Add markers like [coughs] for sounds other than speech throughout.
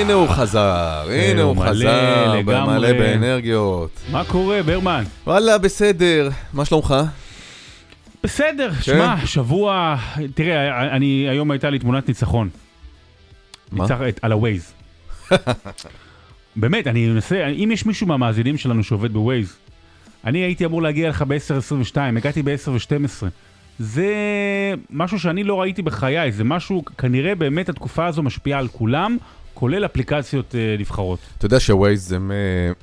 הנה הוא חזר, הנה הוא חזר, לגמרי. מלא באנרגיות. מה קורה, ברמן? וואלה, בסדר, מה שלומך? בסדר, כן. שמע, שבוע... תראה, אני, היום הייתה לי תמונת ניצחון. מה? ניצח את- על הווייז. באמת, אני מנסה, אם יש מישהו מהמאזינים שלנו שעובד בווייז, אני הייתי אמור להגיע לך ב-10.22, הגעתי ב-10.12. זה משהו שאני לא ראיתי בחיי, זה משהו, כנראה באמת התקופה הזו משפיעה על כולם, כולל אפליקציות אה, נבחרות. אתה יודע שווייז אה,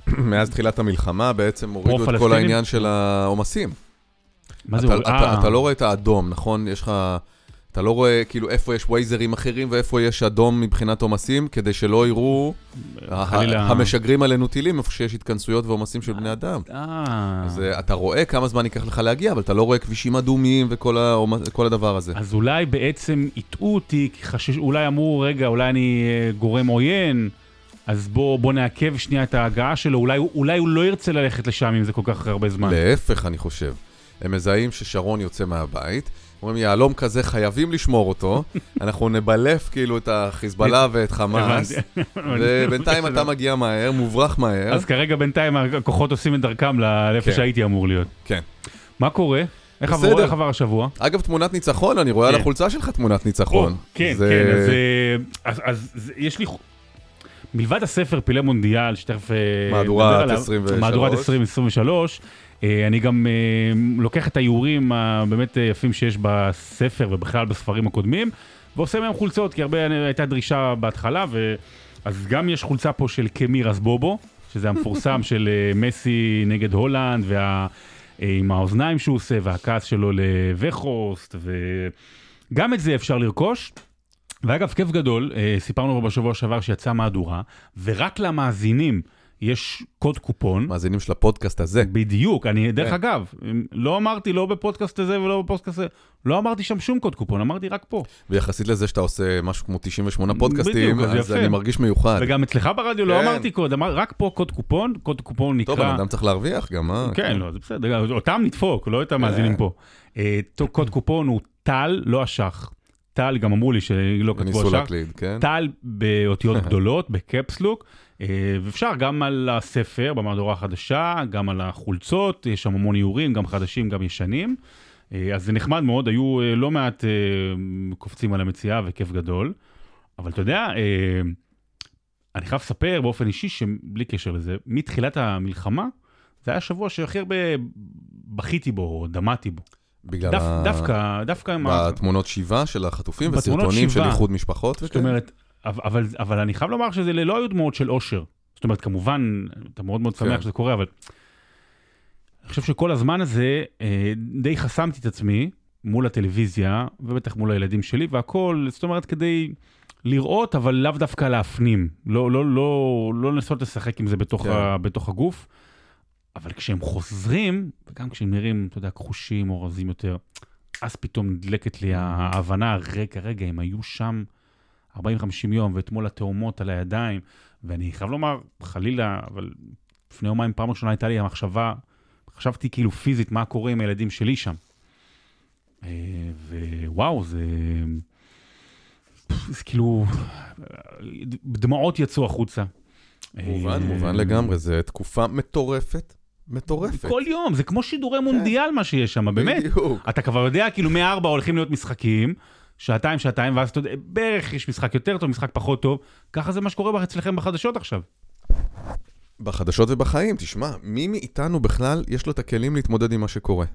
[clears throat] מאז תחילת המלחמה בעצם הורידו את כל? העניין של העומסים. מה זה? אתה- אה, אתה לא רואה את האדום, נכון? יש לך... אתה לא רואה כאילו איפה יש וייזרים אחרים ואיפה יש אדום מבחינת עומסים, כדי שלא יראו חלילה. המשגרים עלינו טילים, איפה שיש התכנסויות ועומסים של בני אדם. אה, אז אה, אתה רואה כמה זמן ייקח לך להגיע, אבל אתה לא רואה כבישים אדומים וכל הדבר הזה. אז אולי בעצם הטעו אותי, אולי אמרו, רגע, אולי אני אה, גורם עוין, אז בוא, בוא נעכב שנייה את ההגעה שלו, אולי, אולי הוא לא ירצה ללכת לשם אם זה כל כך הרבה זמן. להפך, אני חושב. הם מזהים ששרון יוצא מהבית, אומרים, יהלום כזה, חייבים לשמור אותו, [laughs] אנחנו נבלף כאילו את החיזבאללה ואת חמאס. [laughs] [laughs] ובינתיים אתה מגיע מהר, מוברח מהר. אז כרגע בינתיים הכוחות עושים את דרכם לאיפה כן. שהייתי אמור להיות. כן. מה קורה? איך. עבר, איך עבר השבוע? אגב, תמונת ניצחון, אני רואה על כן. החולצה שלך תמונת ניצחון. כן, כן, אז, אה, יש לי... מלבד הספר פילי מונדיאל, שתכף... אה, מהדורת נדבר עליו, 23. מהדורת 2023, אה, אני גם אה, לוקח את האיורים הבאמת אה, יפים שיש בספר ובכלל בספרים הקודמים, ועושה מהם חולצות, כי הרבה הייתה דרישה בהתחלה, ו... אז גם יש חולצה פה של קמירס בובו, שזה המפורסם [laughs] של אה, מסי נגד הולנד, וה... אה, עם האוזניים שהוא עושה, והכעס שלו לווכוסט, וגם את זה אפשר לרכוש. ואגב, כיף גדול, אה, סיפרנו בשבוע שעבר שיצאה מהדורה, ורק למאזינים יש קוד קופון. מאזינים של הפודקאסט הזה. בדיוק, אני, דרך כן. אגב, לא אמרתי לא בפודקאסט הזה ולא בפודקאסט הזה, לא אמרתי שם שום קוד קופון, אמרתי רק פה. ויחסית לזה שאתה עושה משהו כמו 98 פודקאסטים, בדיוק, אז אז. אני מרגיש מיוחד. וגם אצלך ברדיו לא כן. אמרתי קוד, אמר, רק פה קוד קופון, קוד קופון נקרא... טוב, בן אדם צריך להרוויח גם, אה? כן, לא, זה בסדר, אותם נדפוק, לא את המאזינים פה. אה, קוד קופון הוא טל, לא אשח. טל, גם אמרו לי שלא כתבו ניסו אשח. להקליד, כן? טל באותיות [laughs] גדולות, בקפסלוק, אה, ואפשר גם על הספר במהדורה החדשה, גם על החולצות, יש שם המון איורים, גם חדשים, גם ישנים. אה, אז זה נחמד מאוד, היו אה, לא מעט אה, קופצים על המציאה וכיף גדול. אבל אתה יודע, אה, אני חייב לספר באופן אישי שבלי קשר לזה, מתחילת המלחמה, זה היה השבוע שהכי הרבה בכיתי בו, או דמעתי בו. בגלל דף, ה- דווקא, דווקא עם. בתמונות שיבה של החטופים וסרטונים של שיבה. איחוד משפחות זאת. אומרת, אבל, אבל, אני חייב לומר שזה לא היו דמעות של אושר. זאת אומרת, כמובן, אתה מאוד מאוד שמח כן. שזה קורה, אבל אני חושב שכל הזמן הזה אה, די חסמתי את עצמי מול הטלוויזיה, ובטח מול הילדים שלי, והכל, זאת אומרת, כדי לראות, אבל לאו דווקא להפנים. לא, לא, לא, לא לנסות לשחק עם זה בתוך, כן. ה, בתוך הגוף. אבל כשהם חוזרים, וגם כשהם נראים, אתה יודע, כחושים או רזים יותר, אז פתאום נדלקת לי ההבנה, רגע, רגע, הם היו שם 40-50 יום, ואתמול התאומות על הידיים, ואני חייב לומר, חלילה, אבל לפני יומיים פעם ראשונה הייתה לי המחשבה, חשבתי כאילו פיזית מה קורה עם הילדים שלי שם. אה, ווואו, זה... זה כאילו... דמעות יצאו החוצה. מובן, אה, מובן לגמרי, זו תקופה מטורפת. מטורפת. כל יום, זה כמו שידורי מונדיאל מה שיש שם, באמת. בדיוק. אתה כבר יודע, כאילו מארבע הולכים להיות משחקים, שעתיים, שעתיים, ואז אתה יודע, בערך יש משחק יותר טוב, משחק פחות טוב, ככה זה מה שקורה אצלכם בחדשות עכשיו. בחדשות ובחיים, תשמע, מי מאיתנו בכלל יש לו את הכלים להתמודד עם מה שקורה?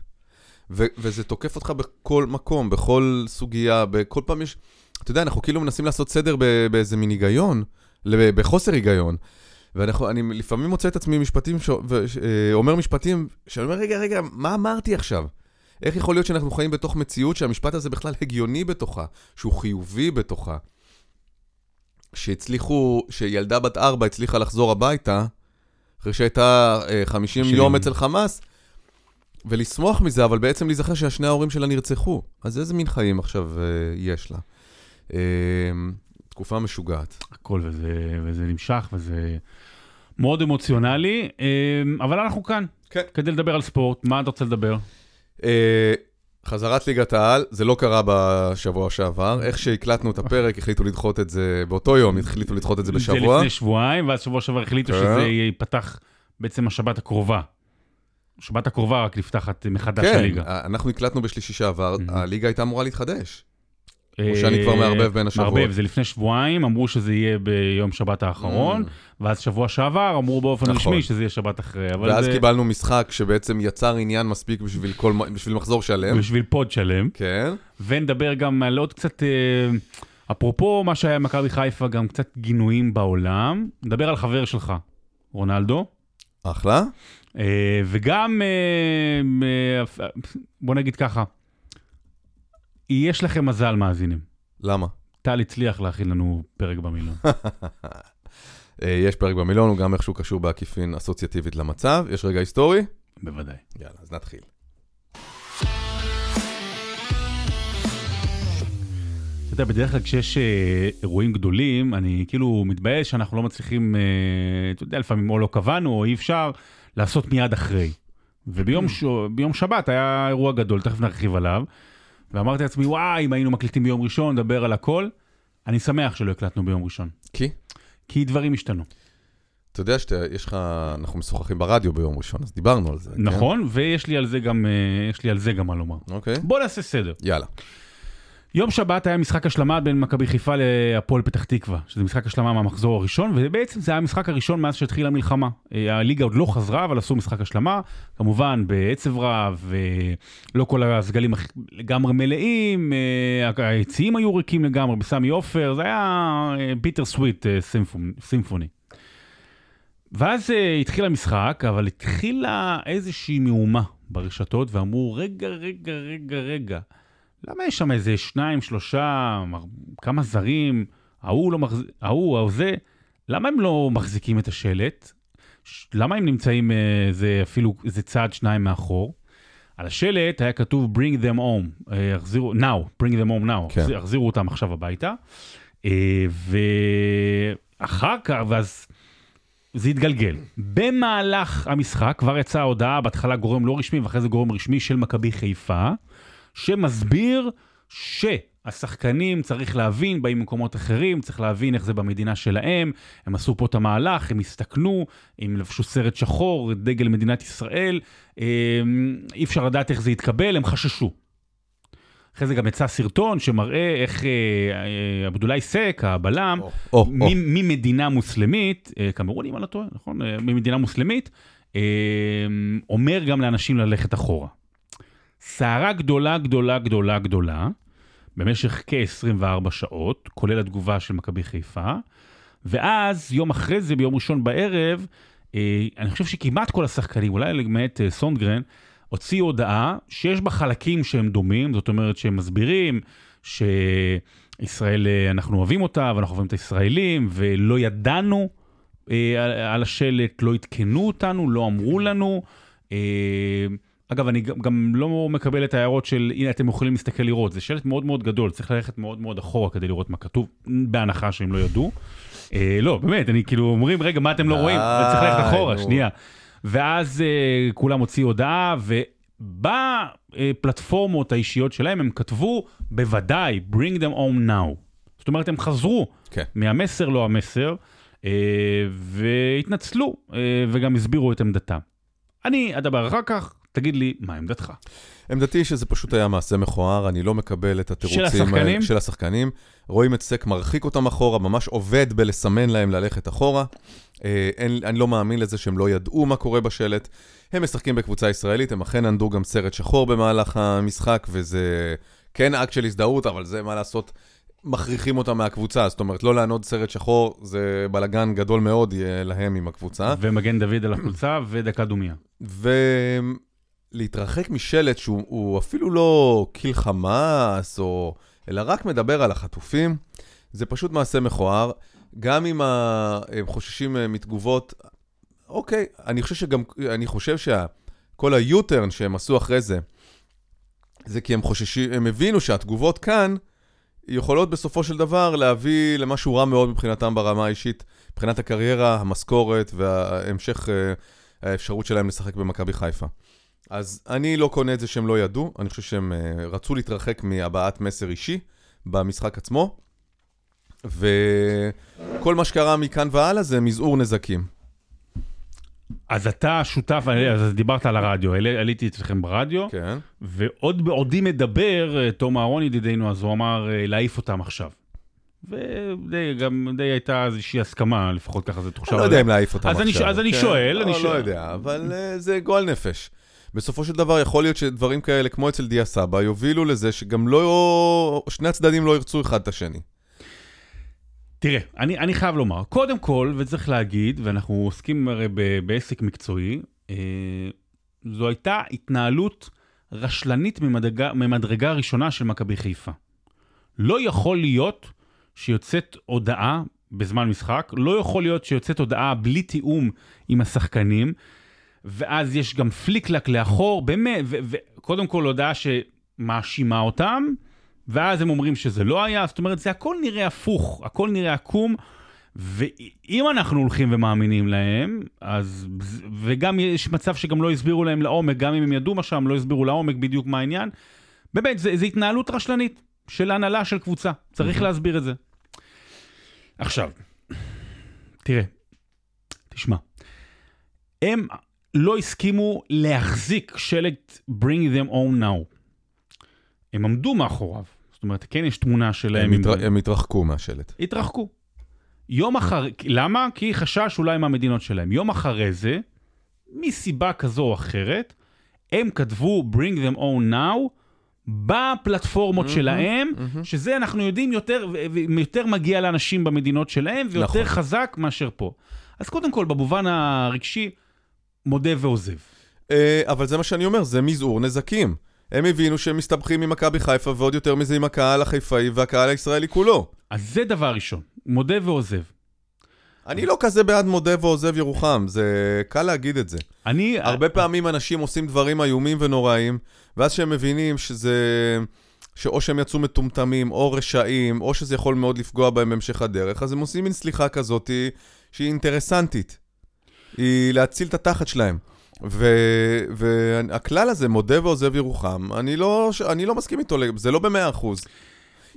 ו- וזה תוקף אותך בכל מקום, בכל סוגיה, בכל פעם יש... אתה יודע, אנחנו כאילו מנסים לעשות סדר ב- באיזה מין היגיון, בחוסר היגיון. ואני לפעמים מוצא את עצמי משפטים, ש- ו- ש- אה, אומר משפטים, שאני אומר, רגע, רגע, מה אמרתי עכשיו? איך יכול להיות שאנחנו חיים בתוך מציאות שהמשפט הזה בכלל הגיוני בתוכה, שהוא חיובי בתוכה? שהצליחו, שילדה בת ארבע הצליחה לחזור הביתה, אחרי שהייתה אה, 50 שנים. יום אצל חמאס, ולשמוח מזה, אבל בעצם להיזכר שהשני ההורים שלה נרצחו. אז איזה מין חיים עכשיו אה, יש לה? אה, תקופה משוגעת. הכל, וזה, וזה נמשך, וזה מאוד אמוציונלי, אה, אבל אנחנו כאן, כן. כדי לדבר על ספורט, מה אתה רוצה לדבר? אה, חזרת ליגת העל, זה לא קרה בשבוע שעבר. איך שהקלטנו את הפרק, החליטו לדחות את זה באותו יום, החליטו לדחות את זה זה בשבוע. לפני שבועיים, ואז שבוע שעבר החליטו כן. שזה ייפתח בעצם השבת הקרובה. השבת הקרובה רק נפתחת מחדש כן, הליגה. אנחנו הקלטנו בשלישי שעבר. הליגה הייתה אמורה להתחדש. אה, או שאני כבר מערבב בין השבועות. מערבב, זה לפני שבועיים, אמרו שזה יהיה ביום שבת האחרון, ואז שבוע שעבר אמרו באופן. נכון. רשמי שזה יהיה שבת אחרי. ואז קיבלנו משחק שבעצם יצר עניין מספיק בשביל מחזור שלם. בשביל פוד שלם. כן. ונדבר גם על עוד קצת, אה, אפרופו מה שהיה עם מכבי חיפה, גם קצת גינויים בעולם. נדבר על חבר שלך, רונלדו. אחלה. אה, וגם, אה, אה, בוא נגיד ככה, יש לכם מזל, מאזינים. למה? טל הצליח להכין לנו פרק במילון. [laughs] אה, יש פרק במילון, הוא גם איכשהו קשור בעקיפין אסוציאטיבית למצב. יש רגע היסטורי? בוודאי. יאללה, אז נתחיל. אתה יודע, בדרך כלל כשיש אה, אירועים גדולים, אני כאילו מתבייש שאנחנו לא מצליחים, אה, אתה יודע, לפעמים או לא קבענו או אי אפשר לעשות מיד אחרי. וביום [clears throat] ש... שבת היה אירוע גדול, תכף נרחיב עליו, ואמרתי לעצמי, וואי, אם היינו מקליטים ביום ראשון, נדבר על הכל. אני שמח שלא הקלטנו ביום ראשון, כי? כי דברים השתנו. אתה יודע שיש לך, אנחנו משוחחים ברדיו ביום ראשון, אז דיברנו על זה. כן? נכון, ויש לי על זה גם, אה, יש לי על זה גם מה לומר. אוקיי. בוא נעשה סדר. יאללה. יום שבת היה משחק השלמה בין מכבי חיפה להפועל פתח תקווה, שזה משחק השלמה מהמחזור הראשון, ובעצם זה היה המשחק הראשון מאז שהתחילה המלחמה. אה, הליגה עוד לא חזרה, אבל עשו משחק השלמה, כמובן בעצב רב, ולא כל הסגלים לגמרי מלאים, אה, היציעים היו ריקים לגמרי בסמי עופר, זה היה ביטר סוויט סימפוני. ואז אה, התחיל המשחק, אבל התחילה איזושהי מהומה ברשתות, ואמרו, רגע, רגע, רגע, רגע. למה יש שם איזה שניים, שלושה, כמה זרים, ההוא לא מחזיק, ההוא, ההוא זה, למה הם לא מחזיקים את השלט? למה הם נמצאים אה, איזה אפילו איזה צעד שניים מאחור? על השלט היה כתוב bring them home, אה, החזירו, now, bring them home now, כן. החזיר- החזירו אותם עכשיו הביתה. אה, ואחר כך, ואז זה התגלגל. במהלך המשחק כבר יצאה הודעה, בהתחלה גורם לא רשמי ואחרי זה גורם רשמי של מכבי חיפה, שמסביר שהשחקנים, צריך להבין, באים ממקומות אחרים, צריך להבין איך זה במדינה שלהם, הם עשו פה את המהלך, הם הסתכנו, הם לבשו סרט שחור, דגל מדינת ישראל, אה, אי אפשר לדעת איך זה יתקבל, הם חששו. אחרי זה גם יצא סרטון שמראה איך אה, אה, עבדולאי סק, הבלם, או, או. מ- ממדינה מוסלמית, אה, קמרון אם אני לא טועה, נכון? אה, ממדינה מוסלמית, אה, אומר גם לאנשים ללכת אחורה. סערה גדולה, גדולה, גדולה, גדולה, במשך כ-24 שעות, כולל התגובה של מכבי חיפה, ואז יום אחרי זה, ביום ראשון בערב, אה, אני חושב שכמעט כל השחקנים, אולי למעט אה, סונדגרן, הוציאו הודעה שיש בה חלקים שהם דומים, זאת אומרת שהם מסבירים שישראל, אה, אנחנו אוהבים אותה, ואנחנו אוהבים את הישראלים, ולא ידענו אה, על, השלט, לא עדכנו אותנו, לא אמרו לנו. אה, אגב, אני גם, לא מקבל את ההערות של, הנה, אתם יכולים להסתכל לראות, זה שלט מאוד מאוד גדול, צריך ללכת מאוד מאוד אחורה כדי לראות מה כתוב, בהנחה שהם לא ידעו. אה, לא, באמת, אני כאילו, אומרים, רגע, מה אתם לא רואים? צריך ללכת אחורה. שנייה. ואז אה, כולם הוציאו הודעה, ובפלטפורמות האישיות שלהם הם כתבו, בוודאי, bring them home now. זאת אומרת, הם חזרו כן. מהמסר לא המסר, אה, והתנצלו, אה, וגם הסבירו את עמדתם. אני אדבר אחר כך, תגיד לי, מה עמדתך? עמדתי שזה פשוט היה מעשה מכוער, אני לא מקבל את התירוצים של השחקנים? האלה- של השחקנים. רואים את סק מרחיק אותם אחורה, ממש עובד בלסמן להם ללכת אחורה. אה, אין, אני לא מאמין לזה שהם לא ידעו מה קורה בשלט. הם משחקים בקבוצה ישראלית, הם אכן ענדו גם סרט שחור במהלך המשחק, וזה כן אקט של הזדהות, אבל זה מה לעשות, מכריחים אותם מהקבוצה. זאת אומרת, לא לענוד סרט שחור, זה בלאגן גדול מאוד יהיה להם עם הקבוצה. ומגן דוד על החולצה ודקה דומיה. ולהתרחק משלט שהוא הוא אפילו לא קיל חמאס, או... אלא רק מדבר על החטופים, זה פשוט מעשה מכוער. גם אם הם חוששים אה, מתגובות, אוקיי, אני חושב שגם, אני חושב שכל ה-U-turn שהם עשו אחרי זה, זה כי הם חוששים, הם הבינו שהתגובות כאן יכולות בסופו של דבר להביא למשהו רע מאוד מבחינתם ברמה האישית, מבחינת הקריירה, המשכורת וההמשך אה, האפשרות שלהם לשחק במכבי חיפה. אז אני לא קונה את זה שהם לא ידעו, אני חושב שהם אה, רצו להתרחק מהבעת מסר אישי במשחק עצמו, וכל מה שקרה מכאן והלאה זה מזעור נזקים. אז אתה שותף, אז דיברת על הרדיו, עלי- עליתי אצלכם ברדיו, כן. ועוד בעודי מדבר, אה, תום אהרון ידידנו, אז הוא אמר אה, להעיף אותם עכשיו. וגם די הייתה איזושהי הסכמה, לפחות ככה זו תחושה. אני לא יודע אם להעיף אותם אז אני עכשיו. ש- אז אני כן. שואל, לא, אני לא שואל. יודע, אבל אה, זה גועל נפש. בסופו של דבר יכול להיות שדברים כאלה, כמו אצל דיה סבא, יובילו לזה שגם לא... שני הצדדים לא ירצו אחד את השני. תראה, אני, אני חייב לומר, קודם כל, וצריך להגיד, ואנחנו עוסקים הרי ב- בעסק מקצועי, אה, זו הייתה התנהלות רשלנית ממדרגה, ממדרגה ראשונה של מכבי חיפה. לא יכול להיות שיוצאת הודעה בזמן משחק, לא יכול להיות שיוצאת הודעה בלי תיאום עם השחקנים, ואז יש גם פליקלק לאחור, באמת, וקודם כל הודעה שמאשימה אותם, ואז הם אומרים שזה לא היה, זאת אומרת, זה הכל נראה הפוך, הכל נראה עקום, ואם אנחנו הולכים ומאמינים להם, אז, וגם יש מצב שגם לא הסבירו להם לעומק, גם אם הם ידעו מה שם, לא הסבירו לעומק בדיוק מה העניין, באמת, זה התנהלות רשלנית של הנהלה של קבוצה, צריך להסביר את זה. עכשיו, תראה, תשמע, הם לא הסכימו להחזיק שלט Bring them home now. הם עמדו מאחוריו. זאת אומרת, כן יש תמונה שלהם. הם, התר... הם התרחקו מהשלט. התרחקו. יום אחר... למה? כי חשש אולי מהמדינות שלהם. יום אחרי זה, מסיבה כזו או אחרת, הם כתבו Bring them home now בפלטפורמות שלהם, שזה אנחנו יודעים יותר, יותר מגיע לאנשים במדינות שלהם, ויותר נכון. חזק מאשר פה. אז קודם כל, במובן הרגשי, מודה ועוזב. אה, אבל זה מה שאני אומר, זה מזעור נזקים. הם הבינו שהם מסתבכים עם מכבי חיפה, ועוד יותר מזה עם הקהל החיפאי והקהל הישראלי כולו. אז זה דבר ראשון, מודה ועוזב. אני לא כזה בעד מודה ועוזב ירוחם, זה קל להגיד את זה. אני... הרבה פעמים אנשים עושים דברים איומים ונוראים, ואז שהם מבינים שזה... שאו שהם יצאו מטומטמים, או רשעים, או שזה יכול מאוד לפגוע בהם בהמשך הדרך, אז הם עושים מין סליחה כזאת שהיא אינטרסנטית. היא להציל את התחת שלהם. ו- והכלל הזה, מודה ועוזב ירוחם, אני לא, אני לא מסכים איתו, זה לא במאה אחוז.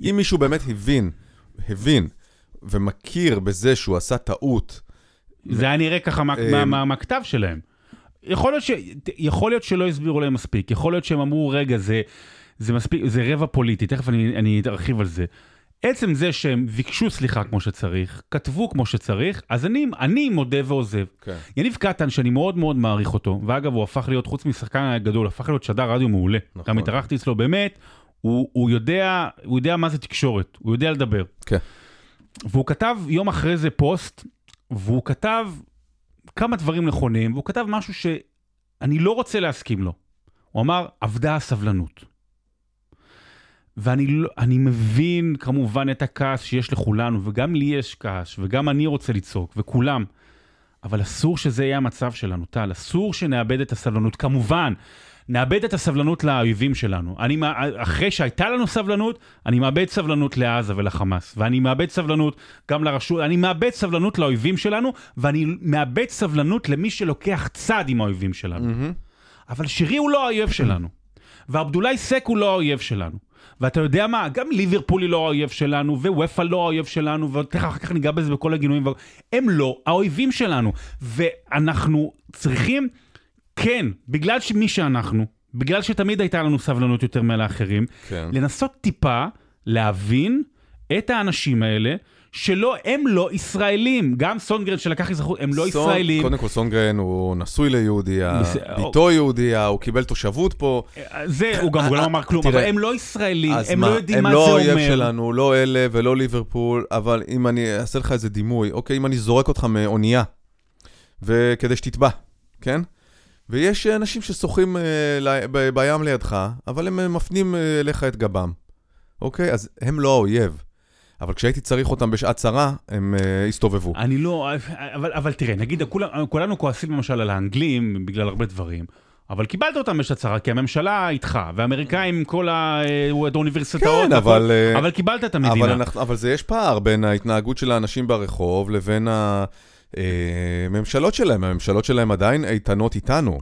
אם מישהו באמת הבין, הבין, ומכיר בזה שהוא עשה טעות, זה היה נראה ככה אה, מה- מה- מהכתב שלהם. יכול להיות, ש... יכול להיות שלא הסבירו להם מספיק, יכול להיות שהם אמרו, רגע, זה, זה מספיק, זה רבע פוליטי, תכף אני, אני ארחיב על זה. עצם זה שהם ביקשו סליחה כמו שצריך, כתבו כמו שצריך, אז אני, אני מודה ועוזב. כן. יניב קטן, שאני מאוד מאוד מעריך אותו, ואגב, הוא הפך להיות, חוץ משחקן גדול, הפך להיות שדר רדיו מעולה. נכון. גם התארחתי אצלו, באמת, הוא, הוא, יודע, הוא יודע מה זה תקשורת, הוא יודע לדבר. כן. והוא כתב יום אחרי זה פוסט, והוא כתב כמה דברים נכונים, והוא כתב משהו שאני לא רוצה להסכים לו. הוא אמר, אבדה הסבלנות. ואני לא, אני מבין כמובן את הכעס שיש לכולנו, וגם לי יש כעס, וגם אני רוצה לצעוק, וכולם. אבל אסור שזה יהיה המצב שלנו, טל. אסור שנאבד את הסבלנות. כמובן, נאבד את הסבלנות לאויבים שלנו. אני, אחרי שהייתה לנו סבלנות, אני מאבד סבלנות לעזה ולחמאס. ואני מאבד סבלנות גם לרשות, אני מאבד סבלנות לאויבים שלנו, ואני מאבד סבלנות למי שלוקח צד עם האויבים שלנו. אבל שירי הוא לא האויב שלנו. ועבדולאי סק הוא לא האויב שלנו. ואתה יודע מה, גם ליברפול היא לא האויב שלנו, וופא לא האויב שלנו, ותכף אחר כך ניגע בזה בכל הגינויים, הם לא האויבים שלנו. ואנחנו צריכים, כן, בגלל שמי שאנחנו, בגלל שתמיד הייתה לנו סבלנות יותר מאחרים, כן. לנסות טיפה להבין את האנשים האלה, שלא, הם לא ישראלים. גם סונגרן שלקח אזרחות, הם לא סון- ישראלים. קודם כל, סונגרן הוא נשוי ליהודייה, בס- ביתו יהודייה, הוא קיבל תושבות פה. זה, הוא גם לא אמר כלום, תראה, אבל הם לא ישראלים, הם מה, לא יודעים מה הם זה לא אומר. האויב שלנו, לא אלה ולא ליברפול, אבל אם אני אעשה לך איזה דימוי, אוקיי, אם אני זורק אותך מאונייה, וכדי שתטבע, כן? ויש אנשים ששוחים אה, בים לידך, אבל הם אה, מפנים אה, אליך את גבם, אוקיי? אז הם לא האויב. אבל כשהייתי צריך אותם בשעת צרה, הם אה, הסתובבו. אני לא, אבל, אבל תראה, נגיד, כולם, כולנו כועסים למשל על האנגלים בגלל הרבה דברים, אבל קיבלת אותם בשעת צרה, כי הממשלה איתך, והאמריקאים כל ה- האוניברסיטאות, כן, והכל, אבל, אה, אבל קיבלת את המדינה. אבל, אנחנו, אבל זה יש פער בין ההתנהגות של האנשים ברחוב לבין הממשלות שלהם. הממשלות שלהם עדיין איתנות איתנו.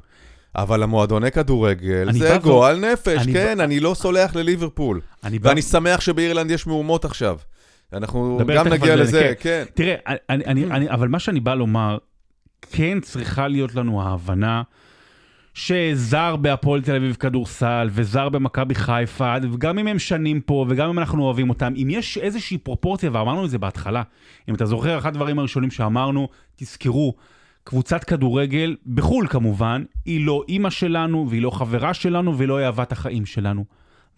אבל המועדוני כדורגל זה גועל נפש, אני כן, אני לא סולח לליברפול. אני ואני שמח שבאירלנד יש מהומות עכשיו. אנחנו גם נגיע לזה, כן. תראה, אני, אני, אני, אבל מה שאני בא לומר, כן צריכה להיות לנו ההבנה שזר בהפועל תל אביב כדורסל, וזר במכבי חיפה, וגם אם הם שנים פה, וגם אם אנחנו אוהבים אותם, אם יש איזושהי פרופורציה, ואמרנו את זה בהתחלה, אם אתה זוכר, אחד הדברים הראשונים שאמרנו, תזכרו, קבוצת כדורגל, בחו"ל כמובן, היא לא אימא שלנו, והיא לא חברה שלנו, והיא לא אהבת החיים שלנו.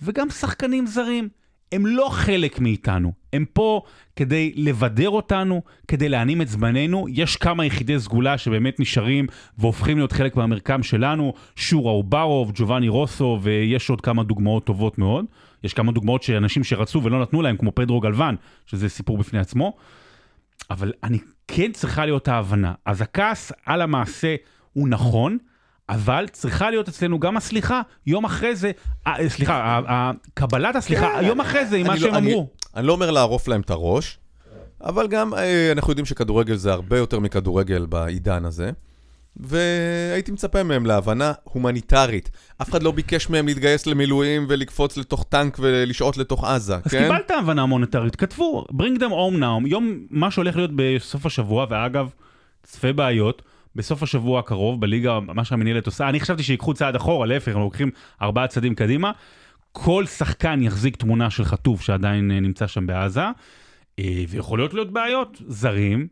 וגם שחקנים זרים. הם לא חלק מאיתנו, הם פה כדי לבדר אותנו, כדי להנים את זמננו. יש כמה יחידי סגולה שבאמת נשארים והופכים להיות חלק מהמרקם שלנו, שורה אוברוב, ג'ובאני רוסו, ויש עוד כמה דוגמאות טובות מאוד. יש כמה דוגמאות שאנשים שרצו ולא נתנו להם, כמו פדרו גלוון, שזה סיפור בפני עצמו. אבל אני כן צריכה להיות ההבנה. אז הכעס על המעשה הוא נכון, אבל צריכה להיות אצלנו גם הסליחה, יום אחרי זה, אה, סליחה, קבלת הסליחה, כן, יום אחרי זה, עם מה אני שהם לא- אני- אמרו. אני לא אומר לערוף להם את הראש, אבל גם אה, אנחנו יודעים שכדורגל זה הרבה יותר מכדורגל בעידן הזה, והייתי מצפה מהם להבנה הומניטרית. אף אחד לא ביקש מהם להתגייס למילואים ולקפוץ לתוך טנק ולשהות לתוך עזה, אז כן? קיבלת הבנה מוניטרית, כתבו, bring them home now, יום, מה שהולך להיות בסוף השבוע, ואגב, צפה בעיות, בסוף השבוע הקרוב, בליגה, מה שהמנהלת עושה, אני חשבתי שיקחו צעד אחורה, להפך, הם לוקחים ארבעה צעדים קדימה, כל שחקן יחזיק תמונה של חטוף שעדיין אה, נמצא שם בעזה, אה, ויכולות להיות בעיות, זרים.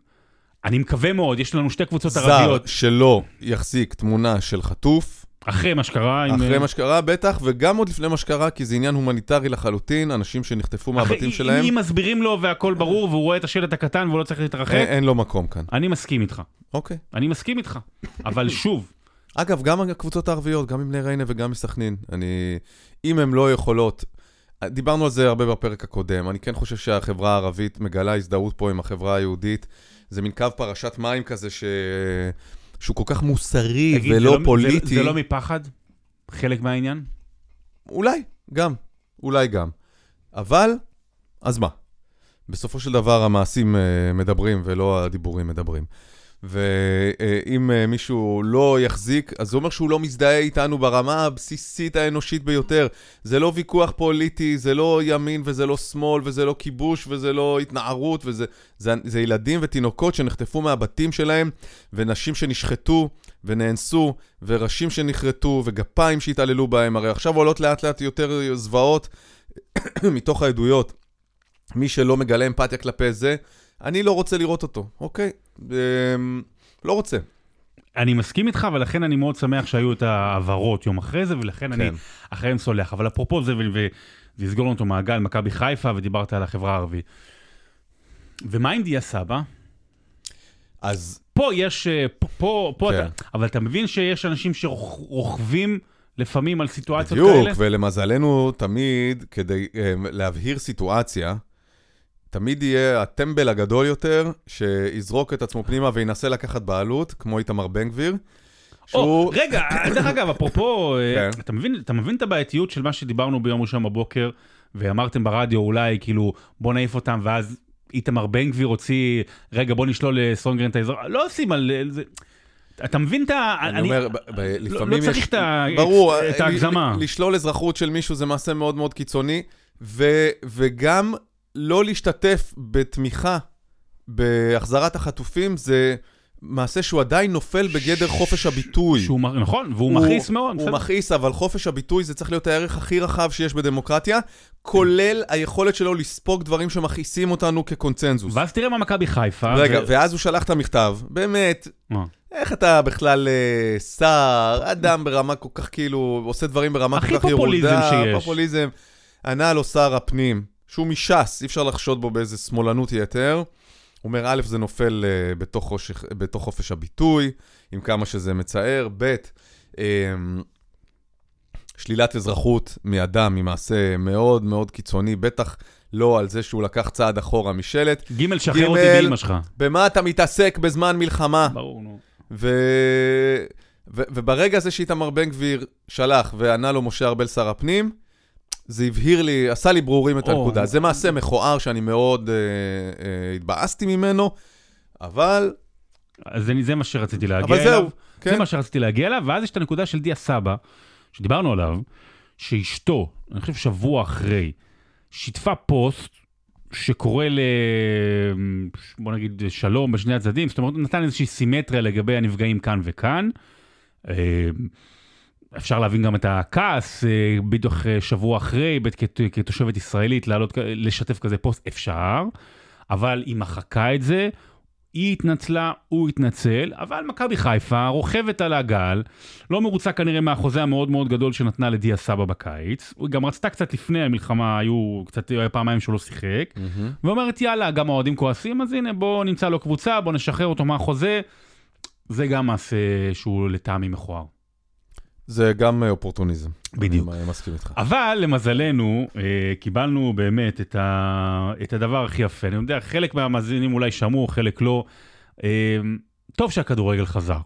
אני מקווה מאוד, יש לנו שתי קבוצות זר ערביות, שלא יחזיק תמונה של חטוף, אחרי מה שקרה, אחרי אה, מה שקרה בטח, וגם עוד לפני מה שקרה, כי זה עניין הומניטרי לחלוטין, אנשים שנחטפו אחרי- מהבתים שלהם, אם מסבירים לו והכל ברור, והוא רואה את השלט הקטן והוא לא צריך להתרחק, אין אין לו מקום כאן. אני מסכים איתך. אוקיי. אני מסכים איתך, אבל [laughs] שוב, אגב, גם הקבוצות הערביות, גם עם בני ריינה וגם מסכנין, אני... אם הן לא יכולות... דיברנו על זה הרבה בפרק הקודם, אני כן חושב שהחברה הערבית מגלה הזדהות פה עם החברה היהודית. זה מין קו פרשת מים כזה ש... שהוא כל כך מוסרי תגיד, זה ולא לא- פוליטי. זה, זה לא מפחד? חלק מהעניין? אולי, גם. אולי גם. אבל, אז מה? בסופו של דבר המעשים אה, מדברים ולא הדיבורים מדברים. ואם אה, מישהו לא יחזיק, אז זה אומר שהוא לא מזדהה איתנו ברמה הבסיסית האנושית ביותר. זה לא ויכוח פוליטי, זה לא ימין וזה לא שמאל וזה לא כיבוש וזה לא התנערות, וזה זה, זה ילדים ותינוקות שנחטפו מהבתים שלהם, ונשים שנשחטו ונאנסו, וראשים שנכרתו, וגפיים שהתעללו בהם. הרי עכשיו עולות לאט לאט יותר זוועות [coughs] מתוך העדויות. מי שלא מגלה אמפתיה כלפי זה, אני לא רוצה לראות אותו, אוקיי? אמ, לא רוצה. אני מסכים איתך, ולכן אני מאוד שמח שהיו את ההעברות יום אחרי זה, ולכן אני כן. אחריהם סולח. אבל אפרופו זה, ולסגור לנו את המעגל, מכבי חיפה, ודיברת על החברה הערבית. ומה עם דיה סבא? אז פה יש, אה, פה, פה, פה כן. אתה, אבל אתה מבין שיש אנשים שרוכבים לפעמים על סיטואציות בדיוק, כאלה? ולמזלנו תמיד, כדי um, להבהיר סיטואציה, תמיד יהיה הטמבל הגדול יותר, שיזרוק את עצמו פנימה וינסה לקחת בעלות, כמו איתמר בן גביר. שהוא... רגע, דרך אגב, אפרופו, אה, כן. אתה מבין, אתה מבין את הבעייתיות של מה שדיברנו ביום ראשון בבוקר, ואמרתם ברדיו אולי, כאילו, בוא נעיף אותם, ואז איתמר בן גביר הוציא, רגע, בוא נשלול לסונגרן את האזור, לא עושים על אה, זה. אתה מבין את ה... אני אומר, ב- ב- לא- לפעמים לא יש... צריך את ה- ברור, את ההגזמה. ל- לשלול אזרחות של מישהו זה מעשה מאוד מאוד קיצוני, ו- וגם לא להשתתף בתמיכה בהחזרת החטופים זה מעשה שהוא עדיין נופל בגדר חופש הביטוי. שהוא, נכון, והוא הוא- מכעיס מאוד. הוא. מכעיס, אבל חופש הביטוי זה צריך להיות הערך הכי רחב שיש בדמוקרטיה, כולל היכולת שלו לספוג דברים שמכעיסים אותנו כקונצנזוס. ואז תראה מה מכבי חיפה. רגע, ו- ואז הוא שלח את המכתב, באמת, מה? איך אתה בכלל אה, שר, אדם ברמה כל כך כאילו, עושה דברים ברמה הכי כל כך ירודה, פופוליזם שיש. פופוליזם. ענה לו שר הפנים, שהוא מש"ס, אי אפשר לחשוד בו באיזה שמאלנות יתר. הוא אומר, א', זה נופל אה, בתוך, חושך, בתוך חופש הביטוי, עם כמה שזה מצער, ב', אה, שלילת אזרחות מאדם היא מעשה מאוד מאוד קיצוני, בטח לא על זה שהוא לקח צעד אחורה משלט. ג' שחרר אותי באמא שלך. במה אתה מתעסק בזמן מלחמה? ברור, נו. ו... ו... וברגע הזה שאיתמר בן גביר שלח וענה לו משה ארבל שר הפנים, זה הבהיר לי, עשה לי ברורים את. הנקודה. זה מעשה מכוער שאני מאוד אה, אה, התבאסתי ממנו, אבל, אז זה, מה שרציתי להגיע אבל אליו. זהו, כן. זה מה שרציתי להגיע אליו, ואז יש את הנקודה של דיה סבא, שדיברנו עליו, שאשתו, אני חושב שבוע אחרי, שיתפה פוסט שקורא ל... בוא נגיד שלום בשני הצדדים, זאת אומרת, נתן איזושהי סימטריה לגבי הנפגעים כאן וכאן. אפשר להבין גם את הכעס, אה, בדיוק אה, שבוע אחרי, כתושבת ישראלית, לעלות, לשתף כזה פוסט, אפשר, אבל היא מחקה את זה, היא התנצלה, הוא התנצל, אבל מכבי חיפה רוכבת על הגל, לא מרוצה כנראה מהחוזה המאוד מאוד גדול שנתנה לדיה סבא בקיץ, היא גם רצתה קצת לפני המלחמה, היו קצת, היה פעמיים שהוא לא שיחק, ואומרת יאללה, גם האוהדים כועסים, אז הנה בוא נמצא לו קבוצה, בוא נשחרר אותו מהחוזה, זה גם מעשה שהוא לטעמי מכוער. זה גם אה, אופורטוניזם. בדיוק. אני מסכים איתך. אבל למזלנו, אה, קיבלנו באמת את, ה, את הדבר הכי יפה. אני יודע, חלק מהמאזינים אולי שמעו, חלק לא. אה, טוב שהכדורגל חזר.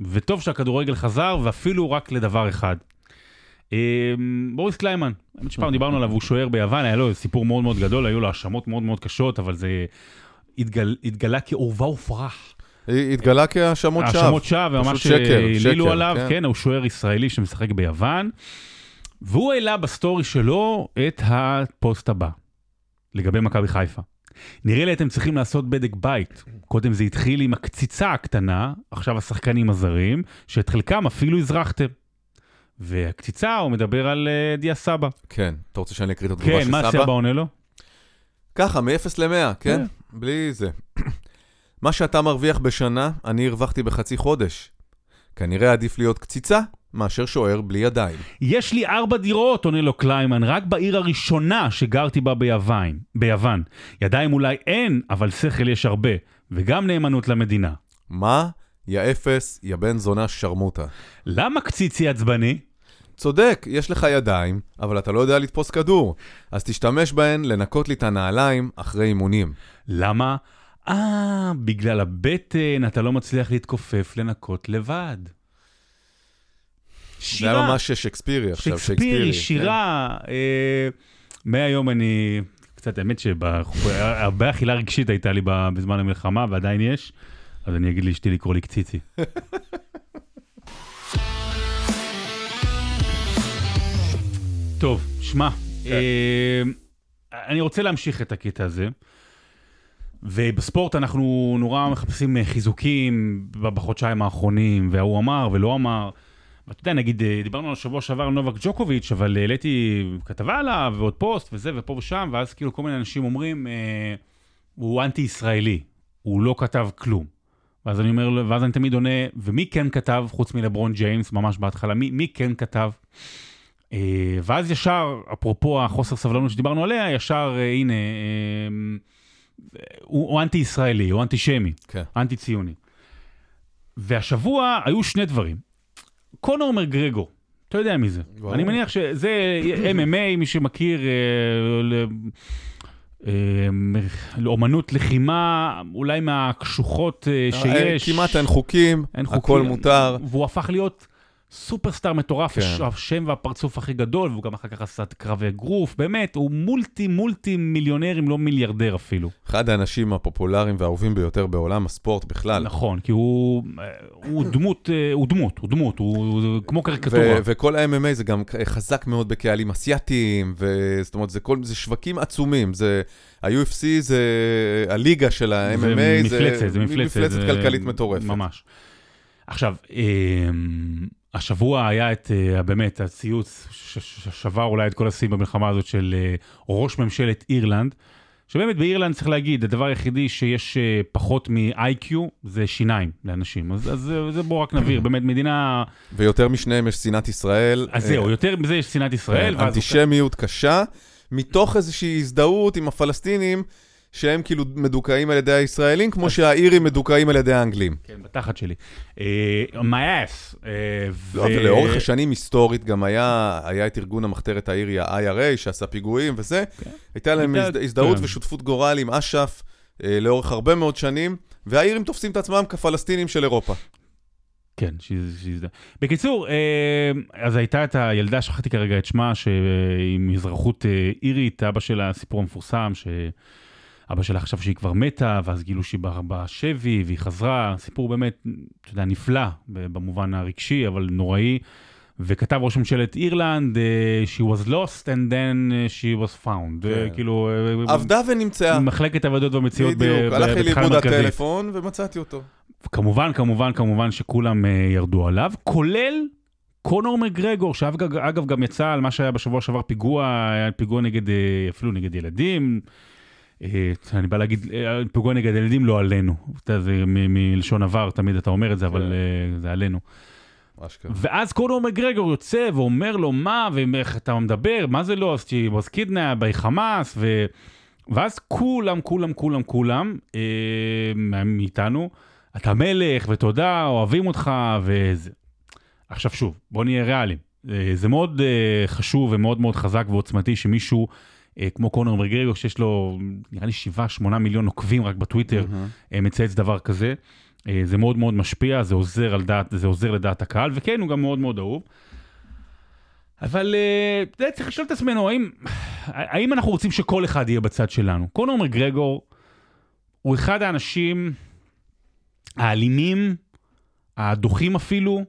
וטוב שהכדורגל חזר, ואפילו רק לדבר אחד. אה, בוריס קליימן, האמת שפעם דיברנו עליו, הוא שוער ביוון, היה לו סיפור מאוד מאוד גדול, היו לו האשמות מאוד מאוד קשות, אבל זה התגל, התגלה כעורבא ופרח. התגלה כהאשמות שווא. האשמות שווא, שקר, העלילו שקר, עליו, כן. כן, הוא שוער ישראלי שמשחק ביוון, והוא העלה בסטורי שלו את הפוסט הבא, לגבי מכבי חיפה. נראה לי אתם צריכים לעשות בדק בית. קודם זה התחיל עם הקציצה הקטנה, עכשיו השחקנים הזרים, שאת חלקם אפילו אזרחתם. והקציצה, הוא מדבר על אה, דיה סבא. כן. אתה רוצה שאני אקריא את התגובה כן, של מה סבא? סבא עונה לו? ככה, מ-0 ל-100, כן? בלי זה. מה שאתה מרוויח בשנה, אני הרווחתי בחצי חודש. כנראה עדיף להיות קציצה מאשר שוער בלי ידיים. יש לי ארבע דירות, עונה לו קליימן, רק בעיר הראשונה שגרתי בה ביוון. ביוון. ידיים אולי אין, אבל שכל יש הרבה, וגם נאמנות למדינה. מה? יא אפס, יא בן זונה שרמוטה. למה קציצי עצבני? צודק, יש לך ידיים, אבל אתה לא יודע לתפוס כדור. אז תשתמש בהן לנקות לי את הנעליים אחרי אימונים. למה? אה, בגלל הבטן אתה לא מצליח להתכופף לנקות לבד. זה היה ממש שייקספירי עכשיו, שייקספירי, כן. שירה. אה, מהיום אני, קצת, האמת שהרבה אכילה רגשית הייתה לי בזמן המלחמה, ועדיין יש, אז אני אגיד לאשתי לקרוא לי קציצי. [laughs] טוב, שמע, אה, אני רוצה להמשיך את הקטע הזה. ובספורט אנחנו נורא מחפשים אה, חיזוקים בחודשיים האחרונים, וההוא אמר ולא אמר. ואתה יודע, נגיד, אה, דיברנו על שבוע שעבר על נובק ג'וקוביץ', אבל העליתי כתבה עליו, ועוד פוסט וזה, ופה ושם, ואז כאילו כל מיני אנשים אומרים, אה, הוא אנטי-ישראלי, הוא לא כתב כלום. ואז אני אומר, ואז אני תמיד עונה, ומי כן כתב, חוץ מלברון ג'יימס, ממש בהתחלה, מי, מי כן כתב? אה, ואז ישר, אפרופו החוסר סבלנות שדיברנו עליה, ישר, אה, הנה, אה, הוא, הוא אנטי-ישראלי, הוא אנטישמי, כן. אנטי-ציוני. והשבוע היו שני דברים. קונור מגרגו, אתה יודע מי זה. ברור. אני מניח שזה MMA, מי שמכיר, אה, אה, לאומנות לחימה, אולי מהקשוחות אה, שיש. כמעט אין חוקים, אין הכל חוקים, מותר. והוא הפך להיות סופרסטאר מטורף, כן. הש- השם והפרצוף הכי גדול, והוא גם אחר כך עשה קרבי אגרוף, באמת, הוא מולטי מולטי מיליונר, אם לא מיליארדר אפילו. אחד האנשים הפופולריים והאהובים ביותר בעולם הספורט בכלל. נכון, כי הוא, אה, הוא דמות, אה, הוא דמות, הוא דמות, הוא, הוא כמו ו- קריקטורה. וכל ה-MMA זה גם חזק מאוד בקהלים אסיאתיים, וזאת אומרת, זה, כל, זה שווקים עצומים, זה, ה-UFC זה הליגה של ה-MMA, זה מפלצת, זה מפלצת. מפלצת זה כלכלית מטורפת. ממש. עכשיו, אה, השבוע היה את, אה, באמת, הציוץ ששבר אולי את כל השיאים במלחמה הזאת של אה, ראש ממשלת אירלנד, שבאמת באירלנד צריך להגיד, הדבר היחידי שיש אה, פחות מ-IQ זה שיניים לאנשים. אז, אז זה- זה בואו רק נבהיר, באמת מדינה... ויותר משניהם יש שנאת ישראל. אז זהו, יותר מזה יש שנאת ישראל. ואז הוא- אנטישמיות קשה, מתוך איזושהי הזדהות עם הפלסטינים, שהם כאילו מדוכאים על ידי הישראלים, כמו שהאירים מדוכאים על ידי האנגלים. כן, בתחת שלי. אה, my ass. אה, לא, ולאורך השנים היסטורית גם היה, את ארגון המחתרת האירי, ה-IRA, שעשה פיגועים וזה. הייתה להם הייתה- הזד- הזדהות כן. ושותפות גורל עם אש"ף אה, לאורך הרבה מאוד שנים, והאירים תופסים את עצמם כפלסטינים של אירופה. כן. שזה... בקיצור, אז הייתה את הילדה, שכחתי כרגע את שמה, שעם אזרחות אה, אירית, אבא שלה, הסיפור המפורסם, אבא שלה חשב שהיא כבר מתה, ואז גילו שהיא בשבי, והיא חזרה, סיפור באמת, אתה יודע, נפלא במובן הרגשי, אבל נוראי. וכתב ראש ממשלת אירלנד, אה, she was lost and then אה, she was found. כן. כאילו, עבדה ונמצאה. מחלקת העבודות והמציאות ב- בדיוק, ב- הלך לי בתחנה לאיבוד המרכזית. הטלפון ומצאתי אותו. כמובן, כמובן, כמובן שכולם ירדו עליו, כולל קונור מגרגור, שאגב אגב, גם יצא על מה שהיה בשבוע שעבר פיגוע, היה פיגוע נגד, אפילו נגד ילדים. Uh, אני בא להגיד, uh, פיגוע נגד ילדים לא עלינו. אתה יודע, זה מלשון עבר, תמיד אתה אומר את זה, אבל כן. uh, זה עלינו. אשכרה. ואז קונור מגרגור יוצא ואומר לו, מה, ואיך אתה מדבר, מה זה לא, אז was kidnapped by חמאס, ו... ואז כולם, כולם, כולם, כולם, אה, מאיתנו, אתה מלך, ותודה, אוהבים אותך, וזה. עכשיו שוב, בוא נהיה ריאליים. אה, זה מאוד אה, חשוב ומאוד מאוד חזק ועוצמתי שמישהו אה, כמו קונור מגרגור, שיש לו נראה לי 7-8 מיליון עוקבים רק בטוויטר. אה, מצייץ דבר כזה. אה, זה מאוד מאוד משפיע, זה עוזר, על דעת, זה עוזר לדעת הקהל, וכן, הוא גם מאוד מאוד אהוב. אבל אה, אתה יודע, צריך לשאול את עצמנו, האם, האם אנחנו רוצים שכל אחד יהיה בצד שלנו? קונור מגרגור הוא אחד האנשים האלימים, הדוחים אפילו,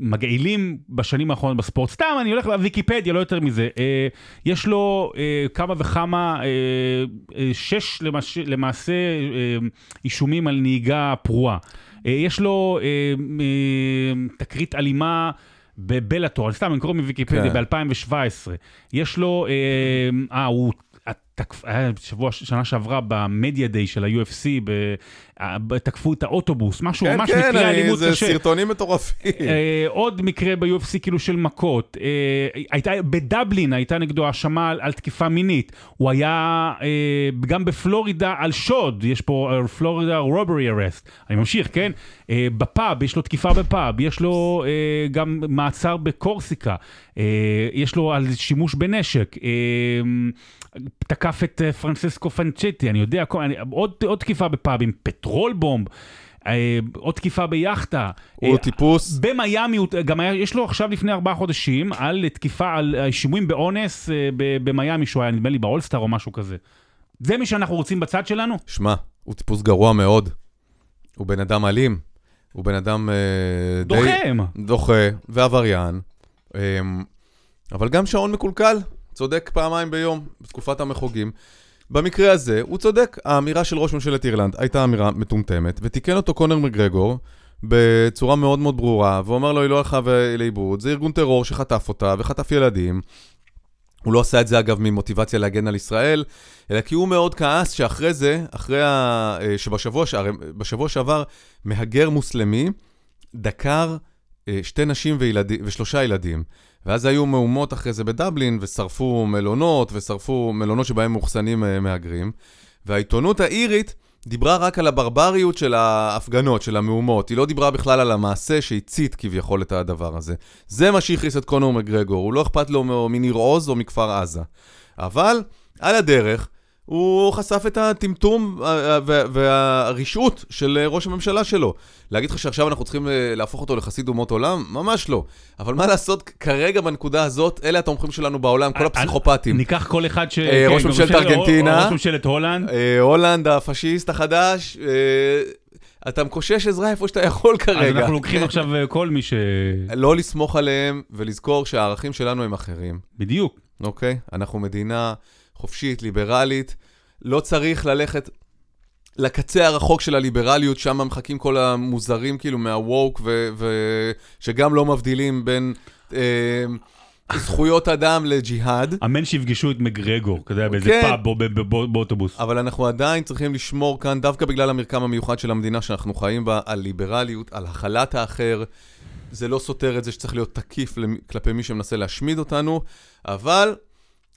המגעילים בשנים האחרונות בספורט. סתם, אני הולך לוויקיפדיה, לא יותר מזה. אה, יש לו אה, כמה וכמה, אה, אה, שש למש, למעשה אה, אישומים על נהיגה פרועה. אה, יש לו אה, אה, תקרית אלימה. בבלאטור, סתם אני קורא מוויקיפדיה, כן. ב-2017. יש לו, אה, אה, הוא היה שבוע, שנה שעברה במדיה דיי של ה-UFC, תקפו את האוטובוס, משהו כן, ממש כן, מקרה אני- אלימות זה קשה. סרטונים מטורפים. אה, עוד מקרה ב-UFC כאילו של מכות, אה, הייתה, בדבלין הייתה נגדו האשמה על, על תקיפה מינית, הוא היה אה, גם בפלורידה על שוד, יש פה אה, פלורידה רוברי ארסט, אני ממשיך, כן? אה, בפאב, יש לו תקיפה בפאב, יש לו אה, גם מעצר בקורסיקה, אה, יש לו על שימוש בנשק. אה, תקף את אה, פרנסיסקו פנצ'טי, אני יודע, אני, עוד, עוד תקיפה בפאב עם בומב, אה, עוד תקיפה ביאכטה. הוא אה, טיפוס, במיאמי, גם היה, יש לו עכשיו לפני ארבעה חודשים על תקיפה, על אה, שימועים באונס אה, במיאמי, שהוא היה נדמה לי באולסטאר או משהו כזה. זה מי שאנחנו רוצים בצד שלנו? שמע, הוא טיפוס גרוע מאוד. הוא בן אדם אלים. הוא בן אדם אה, די... דוחם. דוחה ועבריין. אמ, אבל גם שעון מקולקל, צודק פעמיים ביום, בתקופת המחוגים. במקרה הזה, הוא צודק, האמירה של ראש ממשלת אירלנד הייתה אמירה מטומטמת, ותיקן אותו קונר מגרגור בצורה מאוד מאוד ברורה, ואומר לו, היא לא הלכה לאיבוד, זה ארגון טרור שחטף אותה וחטף ילדים. הוא לא עשה את זה אגב ממוטיבציה להגן על ישראל, אלא כי הוא מאוד כעס שאחרי זה, אחרי ה... אה, שבשבוע ש... הרי בשבוע שעבר, מהגר מוסלמי דקר אה, שתי נשים וילדי... ושלושה ילדים. ואז היו מהומות אחרי זה בדבלין, ושרפו מלונות, ושרפו מלונות שבהם מאוחסנים אה, מהגרים. והעיתונות האירית דיברה רק על הברבריות של ההפגנות, של המהומות. היא לא דיברה בכלל על המעשה שהצית כביכול את הדבר הזה. זה מה שהכעיס את קונור מגרגור, הוא לא אכפת לו מניר עוז או מכפר עזה. אבל, על הדרך, הוא חשף את הטמטום אה, וה- והרשעות של אה, ראש הממשלה שלו. להגיד לך שעכשיו אנחנו צריכים אה, להפוך אותו לחסיד אומות עולם? ממש לא. אבל מה לעשות, כרגע בנקודה הזאת, אלה התומכים שלנו בעולם, כל הפסיכופטים. ניקח כל אחד ש... אה, כן, ראש גם ממשלת של- ארגנטינה. ראש ממשלת הולנד. אה, הולנד הפשיסט החדש, אה, אתה מקושש עזרה איפה שאתה יכול כרגע. אז אנחנו לוקחים עכשיו אה, כל מי ש... לא לסמוך עליהם ולזכור שהערכים שלנו הם אחרים, בדיוק. אוקיי? אנחנו מדינה חופשית, ליברלית, לא צריך ללכת לקצה הרחוק של הליברליות, שם מחכים כל המוזרים כאילו מהווק, ושגם לא מבדילים בין אה, זכויות אדם לג'יהאד. אמן שיפגשו את מגרגור, אתה יודע, באיזה כן. פאב או באוטובוס. אבל אנחנו עדיין צריכים לשמור כאן, דווקא בגלל המרקם המיוחד של המדינה שאנחנו חיים בה, על ליברליות, על הכלת האחר. זה לא סותר את זה שצריך להיות תקיף כלפי מי שמנסה להשמיד אותנו, אבל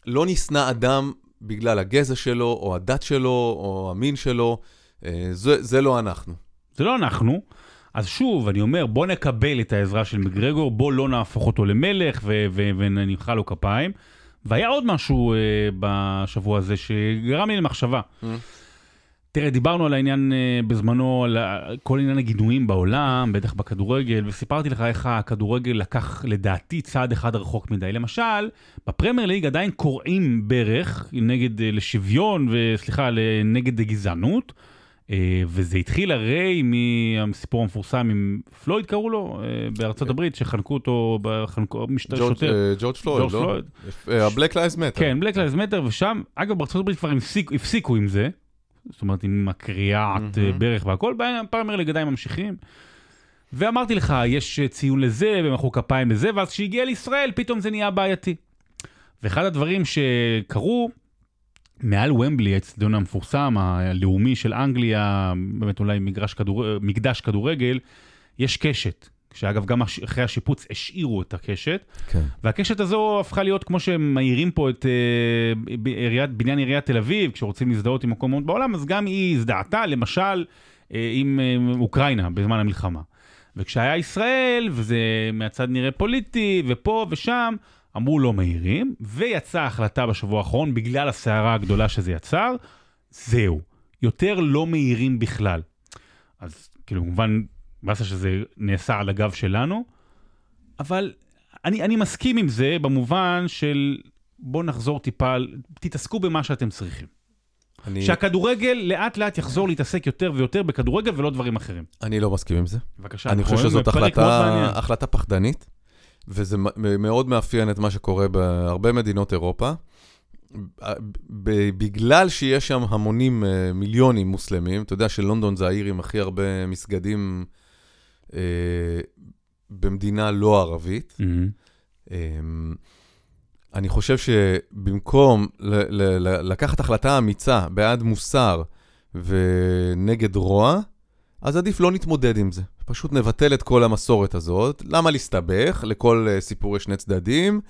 לא נשנא אדם בגלל הגזע שלו, או הדת שלו, או המין שלו. אה, זה, זה לא אנחנו. זה לא אנחנו. אז שוב, אני אומר, בוא נקבל את העזרה של מגרגור, בוא לא נהפוך אותו למלך ו- ו- ונמחא לו כפיים. והיה עוד משהו אה, בשבוע הזה שגרם לי למחשבה. Mm. תראה, דיברנו על העניין אה, בזמנו, על כל עניין הגינויים בעולם, בטח בכדורגל, וסיפרתי לך איך הכדורגל לקח לדעתי צעד אחד רחוק מדי. למשל, בפרמייר ליג עדיין קורעים ברך נגד, אה, לשוויון, וסליחה, נגד גזענות, אה, וזה התחיל הרי מהסיפור המפורסם עם פלויד קראו לו, בארצות הברית, שחנקו אותו, בחנקו, משת- ג'ורג' שוטר. ג'ורג' פלויד, לא? ה-Black Lives Matter. כן, Black Lives Matter, ושם, אגב, בארצות הברית כבר הפסיק, הפסיקו עם זה, זאת אומרת, עם הקריעת mm-hmm. ברך והכל, בפרמייר ליג עדיין ממשיכים. ואמרתי לך, יש אה, ציון לזה, ומחאו כפיים לזה, ואז כשהגיע לישראל, פתאום זה נהיה בעייתי. ואחד הדברים שקרו, מעל ומבלי, האצטדיון המפורסם, הלאומי של אנגליה, באמת אולי מגרש כדור... מקדש כדורגל, יש קשת. שאגב, גם אחרי השיפוץ השאירו את הקשת. כן. והקשת הזו הפכה להיות, כמו שהם מעירים פה את אה, ב- עיריית, בניין עיריית תל אביב, כשרוצים להזדהות עם מקומות בעולם, אז גם היא הזדהתה, למשל, אה, עם אה, אוקראינה בזמן המלחמה. וכשהיה ישראל, וזה מהצד נראה פוליטי, ופה ושם, אמרו לא מעירים, ויצאה החלטה בשבוע האחרון, בגלל הסערה הגדולה שזה יצר, זהו, יותר לא מעירים בכלל. אז כאילו, כמובן, באסה שזה נעשה על הגב שלנו, אבל אני, אני מסכים עם זה במובן של בואו נחזור טיפה, תתעסקו במה שאתם צריכים. אני- שהכדורגל לאט לאט יחזור להתעסק יותר ויותר בכדורגל ולא דברים אחרים. אני לא מסכים עם זה. בבקשה, אני חושב שזאת החלטה. החלטה פחדנית, וזה מאוד מאפיין את מה שקורה בהרבה מדינות אירופה. בגלל שיש שם המונים, אה, מיליונים מוסלמים, אתה יודע שלונדון זה העיר עם הכי הרבה מסגדים במדינה לא ערבית. אמ, אני חושב שבמקום ל- ל- ל- לקחת החלטה אמיצה בעד מוסר ונגד רוע, אז עדיף לא נתמודד עם זה. פשוט נבטל את כל המסורת הזאת. למה להסתבך? לכל אה, סיפור יש שני צדדים.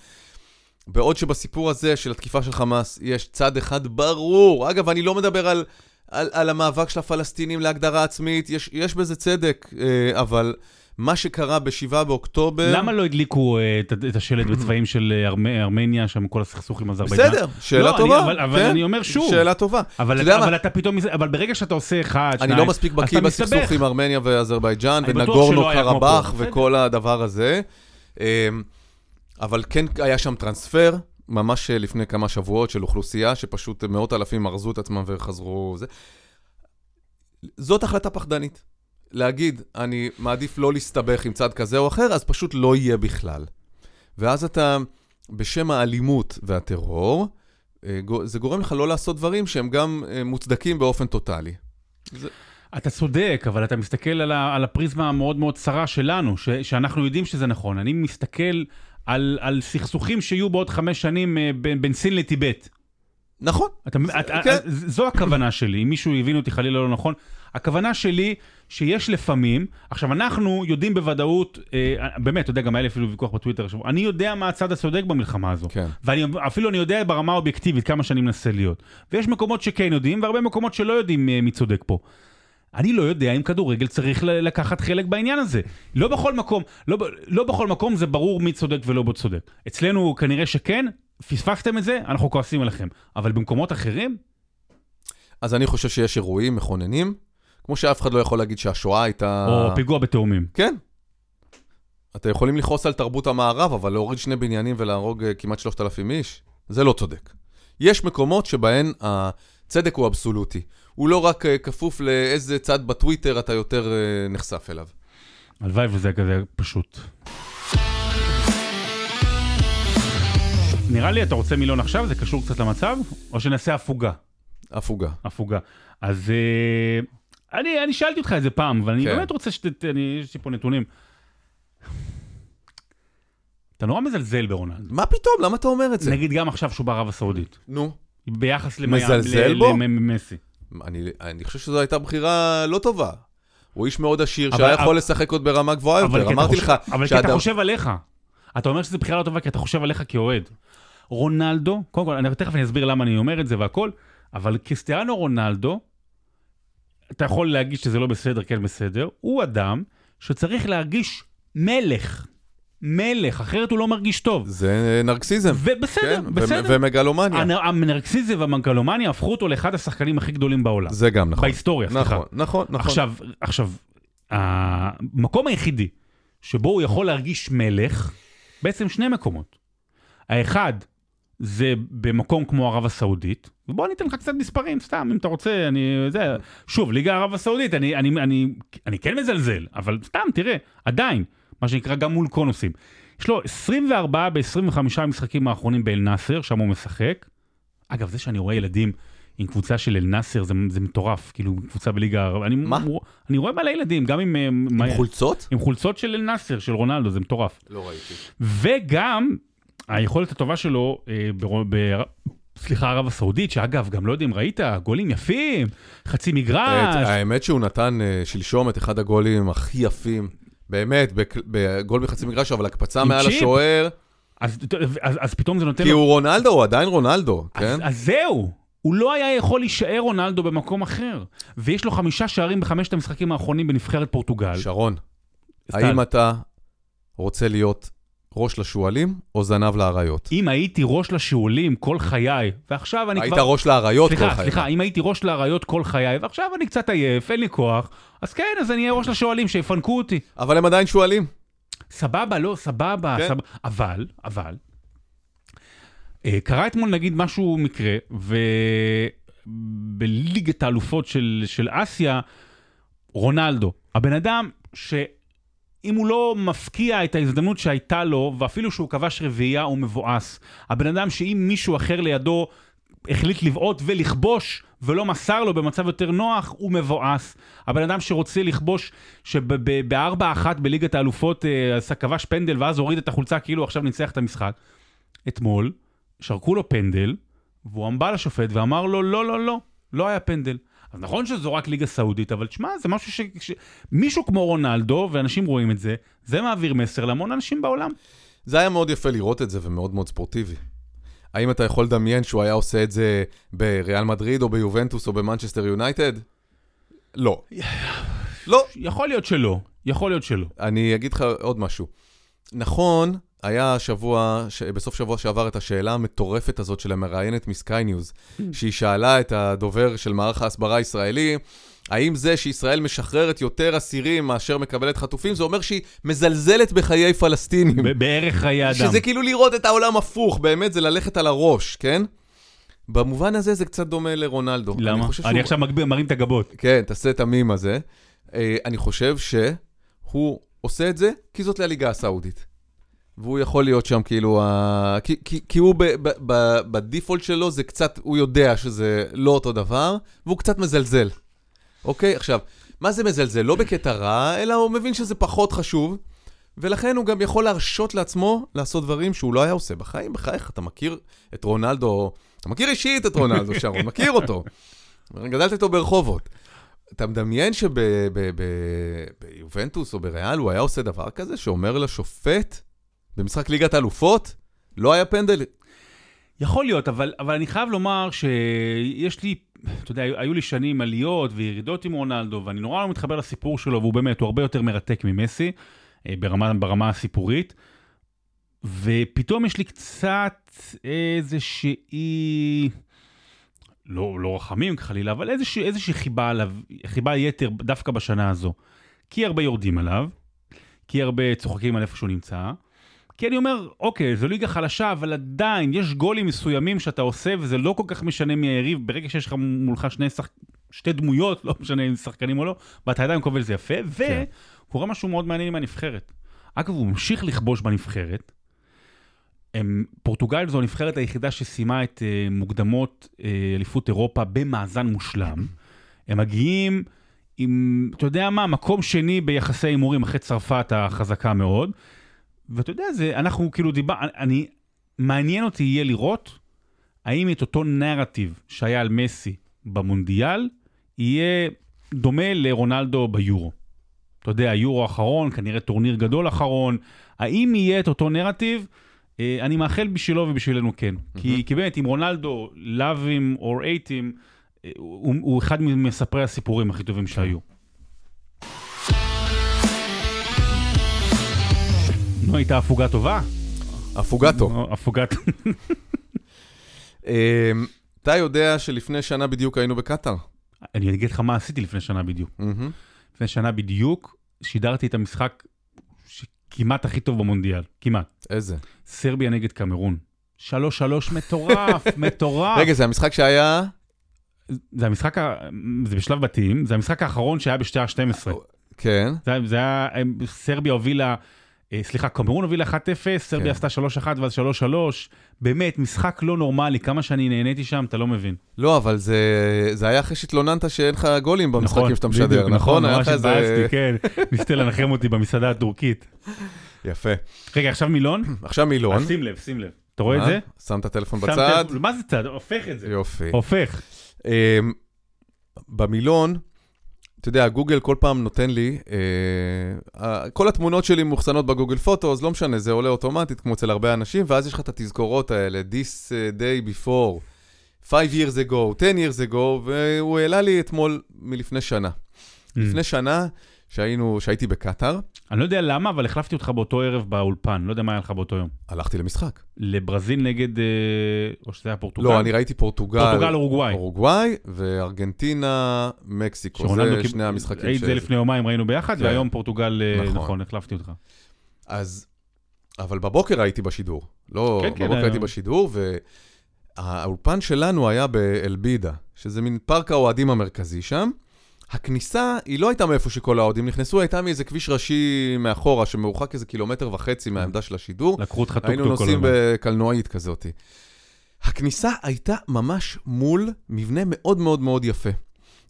בעוד שבסיפור הזה של התקיפה של חמאס יש צד אחד ברור. אגב, אני לא מדבר על, על, על המאבק של הפלסטינים להגדרה עצמית, יש, יש בזה צדק, אה, אבל מה שקרה ב-7 באוקטובר... למה לא הדליקו אה, את, את השלט בצבעים של אה, ארמ- ארמניה, שם כל הסכסוך עם אזרבייג'אן? בסדר, שאלה לא, אני- טובה. אבל- אבל כן? אני אומר שוב. שאלה טובה. אבל, אתה? אבל אתה פתאום, אבל ברגע שאתה עושה אחד, אני שניים, לא מספיק בקיא בסכסוך. עם ארמניה ואזרבייג'אן, אני ונגורנו קרבאח. וכל הדבר הזה. אמ, אבל כן היה שם טרנספר, ממש לפני כמה שבועות, של אוכלוסייה שפשוט מאות אלפים ארזו את עצמם וחזרו... זה. זאת החלטה פחדנית. להגיד, אני מעדיף לא להסתבך עם צד כזה או אחר, אז פשוט לא יהיה בכלל. ואז אתה, בשם האלימות והטרור, אה, זה גורם לך לא לעשות דברים שהם גם אה, מוצדקים באופן טוטאלי. אתה צודק, אבל אתה מסתכל על הפריזמה המאוד מאוד צרה שלנו, ש, שאנחנו יודעים שזה נכון. אני מסתכל על, על סכסוכים שיהיו בעוד חמש שנים אה, בין, בין סין לטיבט. נכון. אתה, אתה, כן. זו הכוונה שלי, אם מישהו הבין אותי חלילה לא נכון. הכוונה שלי שיש לפעמים, עכשיו אנחנו יודעים בוודאות, אה, באמת, אתה יודע, גם היה לי אפילו ויכוח בטוויטר, עכשיו, אני יודע מה הצד הצודק במלחמה הזו. כן. ואפילו אני יודע ברמה האובייקטיבית כמה שאני מנסה להיות. ויש מקומות שכן יודעים, והרבה מקומות שלא יודעים אה, מי צודק פה. אני לא יודע אם כדורגל צריך לקחת חלק בעניין הזה. לא בכל מקום, לא, לא בכל מקום זה ברור מי צודק ולא מי צודק. אצלנו כנראה שכן, פספסתם את זה, אנחנו כועסים עליכם. אבל במקומות אחרים, אז אני חושב שיש אירועים מכוננים, כמו שאף אחד לא יכול להגיד שהשואה הייתה... או פיגוע בתאומים. כן. אתם יכולים לכעוס על תרבות המערב, אבל להוריד שני בניינים ולהרוג אה, כמעט 3,000 איש, זה לא צודק. יש מקומות שבהן הצדק הוא אבסולוטי. הוא לא רק אה, כפוף לאיזה צד בטוויטר אתה יותר אה, נחשף אליו. הלוואי וזה כזה פשוט. נראה לי אתה רוצה מילון עכשיו, זה קשור קצת למצב, או שנעשה הפוגה. הפוגה. הפוגה. אז אה, אני, אני שאלתי אותך את זה פעם, אבל אני כן. באמת רוצה שת... אני, יש לי פה נתונים. אתה נורא מזלזל ברונלדו. מה פתאום? למה אתה אומר את זה? נגיד גם עכשיו שהוא בערב הסעודית. נו. ביחס למי- מזלזל ל- בו? למסי. אני, אני חושב שזו הייתה בחירה לא טובה. הוא איש מאוד עשיר, אבל- שהיה אבל- יכול לשחק עוד ברמה גבוהה אבל יותר. אמרתי חושב- לך אבל כי אתה חושב עליך. אתה אומר שזו בחירה לא טובה כי אתה חושב עליך כאוהד. רונלדו, קודם כל, אני תכף אני אסביר למה אני אומר את זה והכל, אבל קריסטיאנו רונלדו, אתה יכול להגיד שזה לא בסדר, כן בסדר, הוא אדם שצריך להרגיש מלך. מלך, אחרת הוא לא מרגיש טוב. זה נרקסיזם. ובסדר, כן, ו- בסדר. ומגלומניה. הנ- הנרקסיזם והמנקלומניה הפכו אותו לאחד השחקנים הכי גדולים בעולם. זה גם נכון. בהיסטוריה, סליחה. נכון, נכון, נכון. עכשיו, עכשיו, המקום היחידי שבו הוא יכול להרגיש מלך, בעצם שני מקומות. האחד, זה במקום כמו ערב הסעודית, ובוא אני אתן לך קצת מספרים, סתם, אם אתה רוצה, אני... זה... שוב, ליגה ערב הסעודית, אני, אני, אני, אני כן מזלזל, אבל סתם, תראה, עדיין, מה שנקרא גם מול קונוסים. יש לו 24 ב-25 המשחקים האחרונים באל-נאסר, שם הוא משחק. אגב, זה שאני רואה ילדים עם קבוצה של אל-נאסר, זה, זה מטורף, כאילו, קבוצה בליגה. אני, מה? אני רואה מלא ילדים, גם עם... עם, עם חולצות? עם חולצות של אל-נאסר, של רונלדו, זה מטורף. לא ראיתי. וגם היכולת הטובה שלו, אה, בר... בר... סליחה, ערב הסעודית, שאגב, גם לא יודע אם ראית, גולים יפים, חצי מגרש. האמת שהוא נתן אה, שלשום את אחד הגולים הכי יפים. באמת, בגול מחצי מגרש, אבל הקפצה מעל? השוער. אז, פתאום זה נותן כי. הוא רונלדו, הוא עדיין רונלדו, כן? אז, זהו, הוא לא היה יכול להישאר רונלדו במקום אחר. ויש לו חמישה שערים בחמשת המשחקים האחרונים בנבחרת פורטוגל. שרון, האם אתה רוצה להיות ראש לשועלים או זנב לאריות? אם הייתי ראש לשאולים כל חיי, ועכשיו אני היית כבר... ראש לאריות כל סליחה, חייך. סליחה, אם הייתי ראש לאריות כל חיי, ועכשיו אני קצת עייף, אין לי כוח, אז כן, אז אני אהיה ראש לשואלים שיפנקו אותי. אבל הם עדיין שועלים. סבבה, לא, סבבה, כן. סבבה. אבל, אבל, אה, קרה אתמול נגיד משהו מקרה, ובליגת האלופות של, של אסיה, רונלדו, הבן אדם שאם הוא לא מפקיע את ההזדמנות שהייתה לו, ואפילו שהוא כבש רביעייה, הוא מבואס. הבן אדם שאם מישהו אחר לידו החליט לבעוט ולכבוש, ולא מסר לו במצב יותר נוח, הוא מבואס. הבן אדם שרוצה לכבוש, שבארבע אחת בליגת האלופות אה, עשה כבש פנדל, ואז הוריד את החולצה כאילו עכשיו ניצח את המשחק. אתמול, שרקו לו פנדל, והוא עמבה לשופט ואמר לו, לא, לא, לא, לא היה פנדל. אז נכון שזו רק ליגה סעודית, אבל תשמע, זה משהו ש... ש... מישהו כמו רונלדו, ואנשים רואים את זה, זה מעביר מסר להמון אנשים בעולם. זה היה מאוד יפה לראות את זה ומאוד מאוד ספורטיבי. האם אתה יכול לדמיין שהוא היה עושה את זה בריאל מדריד או ביובנטוס או במנצ'סטר יונייטד? לא. לא. יכול להיות שלא, יכול להיות שלא. אני אגיד לך עוד משהו. נכון, היה שבוע, ש... בסוף שבוע שעבר את השאלה המטורפת הזאת של המראיינת מסקיי ניוז, שהיא שאלה את הדובר של מערך ההסברה הישראלי, האם זה שישראל משחררת יותר אסירים מאשר מקבלת חטופים, זה אומר שהיא מזלזלת בחיי פלסטינים. בערך חיי אדם. שזה כאילו לראות את העולם הפוך, באמת, זה ללכת על הראש, כן? במובן הזה זה קצת דומה לרונלדו. למה? חושב אני שהוא- עכשיו מגביר, מרים את הגבות. כן, תעשה את המים הזה. אה, אני חושב שהוא עושה את זה כי זאת לליגה הסעודית. והוא יכול להיות שם כאילו, ה... כי, כי, כי הוא ב, ב, ב, בדיפולט שלו זה קצת, הוא יודע שזה לא אותו דבר, והוא קצת מזלזל. אוקיי? עכשיו, מה זה מזלזל? לא בקטע רע, אלא הוא מבין שזה פחות חשוב, ולכן הוא גם יכול להרשות לעצמו לעשות דברים שהוא לא היה עושה בחיים. בחייך, אתה מכיר את רונלדו, אתה מכיר אישית את רונלדו, [laughs] שרון, מכיר אותו. גדלת איתו ברחובות. אתה מדמיין שביובנטוס או בריאל הוא היה עושה דבר כזה, שאומר לשופט במשחק ליגת האלופות, לא היה פנדל? יכול להיות, אבל, אבל אני חייב לומר שיש לי, אתה יודע, היו לי שנים עליות וירידות עם רונלדו, ואני נורא לא מתחבר לסיפור שלו, והוא באמת, הוא הרבה יותר מרתק ממסי, אה, ברמה, ברמה הסיפורית. ופתאום יש לי קצת איזושהי, לא, לא רחמים חלילה, אבל איזושהי, איזושהי חיבה עליו, חיבה יתר דווקא בשנה הזו. כי הרבה יורדים עליו, כי הרבה צוחקים על איפה שהוא נמצא. כי אני אומר, אוקיי, זו ליגה חלשה, אבל עדיין יש גולים מסוימים שאתה עושה, וזה לא כל כך משנה מי היריב, ברגע שיש לך מולך שני שח... שתי דמויות, לא משנה אם שחקנים או לא, ואתה עדיין קובל זה יפה, כן. וקורה משהו מאוד מעניין עם הנבחרת. אגב, הוא ממשיך לכבוש בנבחרת. הם, פורטוגל זו הנבחרת היחידה שסיימה את uh, מוקדמות uh, אליפות אירופה במאזן מושלם. הם מגיעים עם, אתה יודע מה, מקום שני ביחסי הימורים אחרי צרפת החזקה מאוד. ואתה יודע, זה, אנחנו כאילו דיבר, אני, מעניין אותי יהיה לראות האם את אותו נרטיב שהיה על מסי במונדיאל, יהיה דומה לרונלדו ביורו. אתה יודע, היורו האחרון, כנראה טורניר גדול אחרון, האם יהיה את אותו נרטיב? אה, אני מאחל בשבילו ובשבילנו כן. כי, כי באמת, אם רונלדו, לאווים או אייטים, הוא, הוא אחד ממספרי הסיפורים הכי טובים שהיו. נו, הייתה הפוגה טובה? הפוגטו. הפוגת... [laughs] אמ, אתה יודע שלפני שנה בדיוק היינו בקטאר. אני אגיד לך מה עשיתי לפני שנה בדיוק. לפני שנה בדיוק שידרתי את המשחק שכמעט הכי טוב במונדיאל, כמעט. איזה? סרביה נגד קמרון. שלוש שלוש מטורף, [laughs] מטורף. רגע, זה המשחק שהיה... זה המשחק, זה בשלב בתים, זה המשחק האחרון שהיה בשעה 12. כן. זה, היה- זה היה, סרביה הובילה, סליחה, קמרון הובילה 1-0, סרביה כן. עשתה 3-1 ואז 3-3. באמת, משחק לא נורמלי, כמה שאני נהניתי שם, אתה לא מבין. לא, אבל זה, זה היה אחרי שהתלוננת שאין לך גולים במשחקים שאתה משדר, בדיוק, נכון? היה ממש התבאסתי, כן. [laughs] ניסית לנחם אותי במסעדה הטורקית. יפה. רגע, עכשיו מילון? [clears throat] עכשיו מילון. אז שים לב, שים לב. אתה רואה את אה? זה? שם את הטלפון בצד. מה זה צד? הופך את זה. יופי. הופך. אמ, במילון, אתה יודע, גוגל כל פעם נותן לי, אה, כל התמונות שלי מאוחסנות בגוגל פוטוס, לא משנה, זה עולה אוטומטית כמו אצל הרבה אנשים, ואז יש לך את התזכורות האלה, This אה, day before, 5 years ago, 10 years ago, והוא העלה לי אתמול מלפני שנה. לפני שנה, שהיינו, שהייתי בקטאר, אני לא יודע למה, אבל החלפתי אותך באותו ערב באולפן, לא יודע מה היה לך באותו יום. הלכתי למשחק. לברזיל נגד, אה, או שזה היה פורטוגל? לא, אני ראיתי פורטוגל, פורטוגל אורוגוואי. אורוגוואי, וארגנטינה, מקסיקו, זה שני המשחקים היית זה לפני יומיים ראינו ביחד, כן. והיום פורטוגל, אה, נכון. נכון, החלפתי אותך. אז, אבל בבוקר הייתי בשידור. לא, כן, כן, בבוקר הייתי בשידור, והאולפן שלנו היה באל בידה, שזה מין פארק האוהדים המרכזי שם. הכניסה, היא לא הייתה מאיפה שכל האוהדים נכנסו, הייתה מאיזה כביש ראשי מאחורה, שמרוחק איזה קילומטר וחצי מהעמדה של השידור. לקחו אותך איזה טוקטוק כל נוסעים הזמן. בקלנועית כזאת. הכניסה הייתה ממש מול מבנה מאוד מאוד מאוד יפה.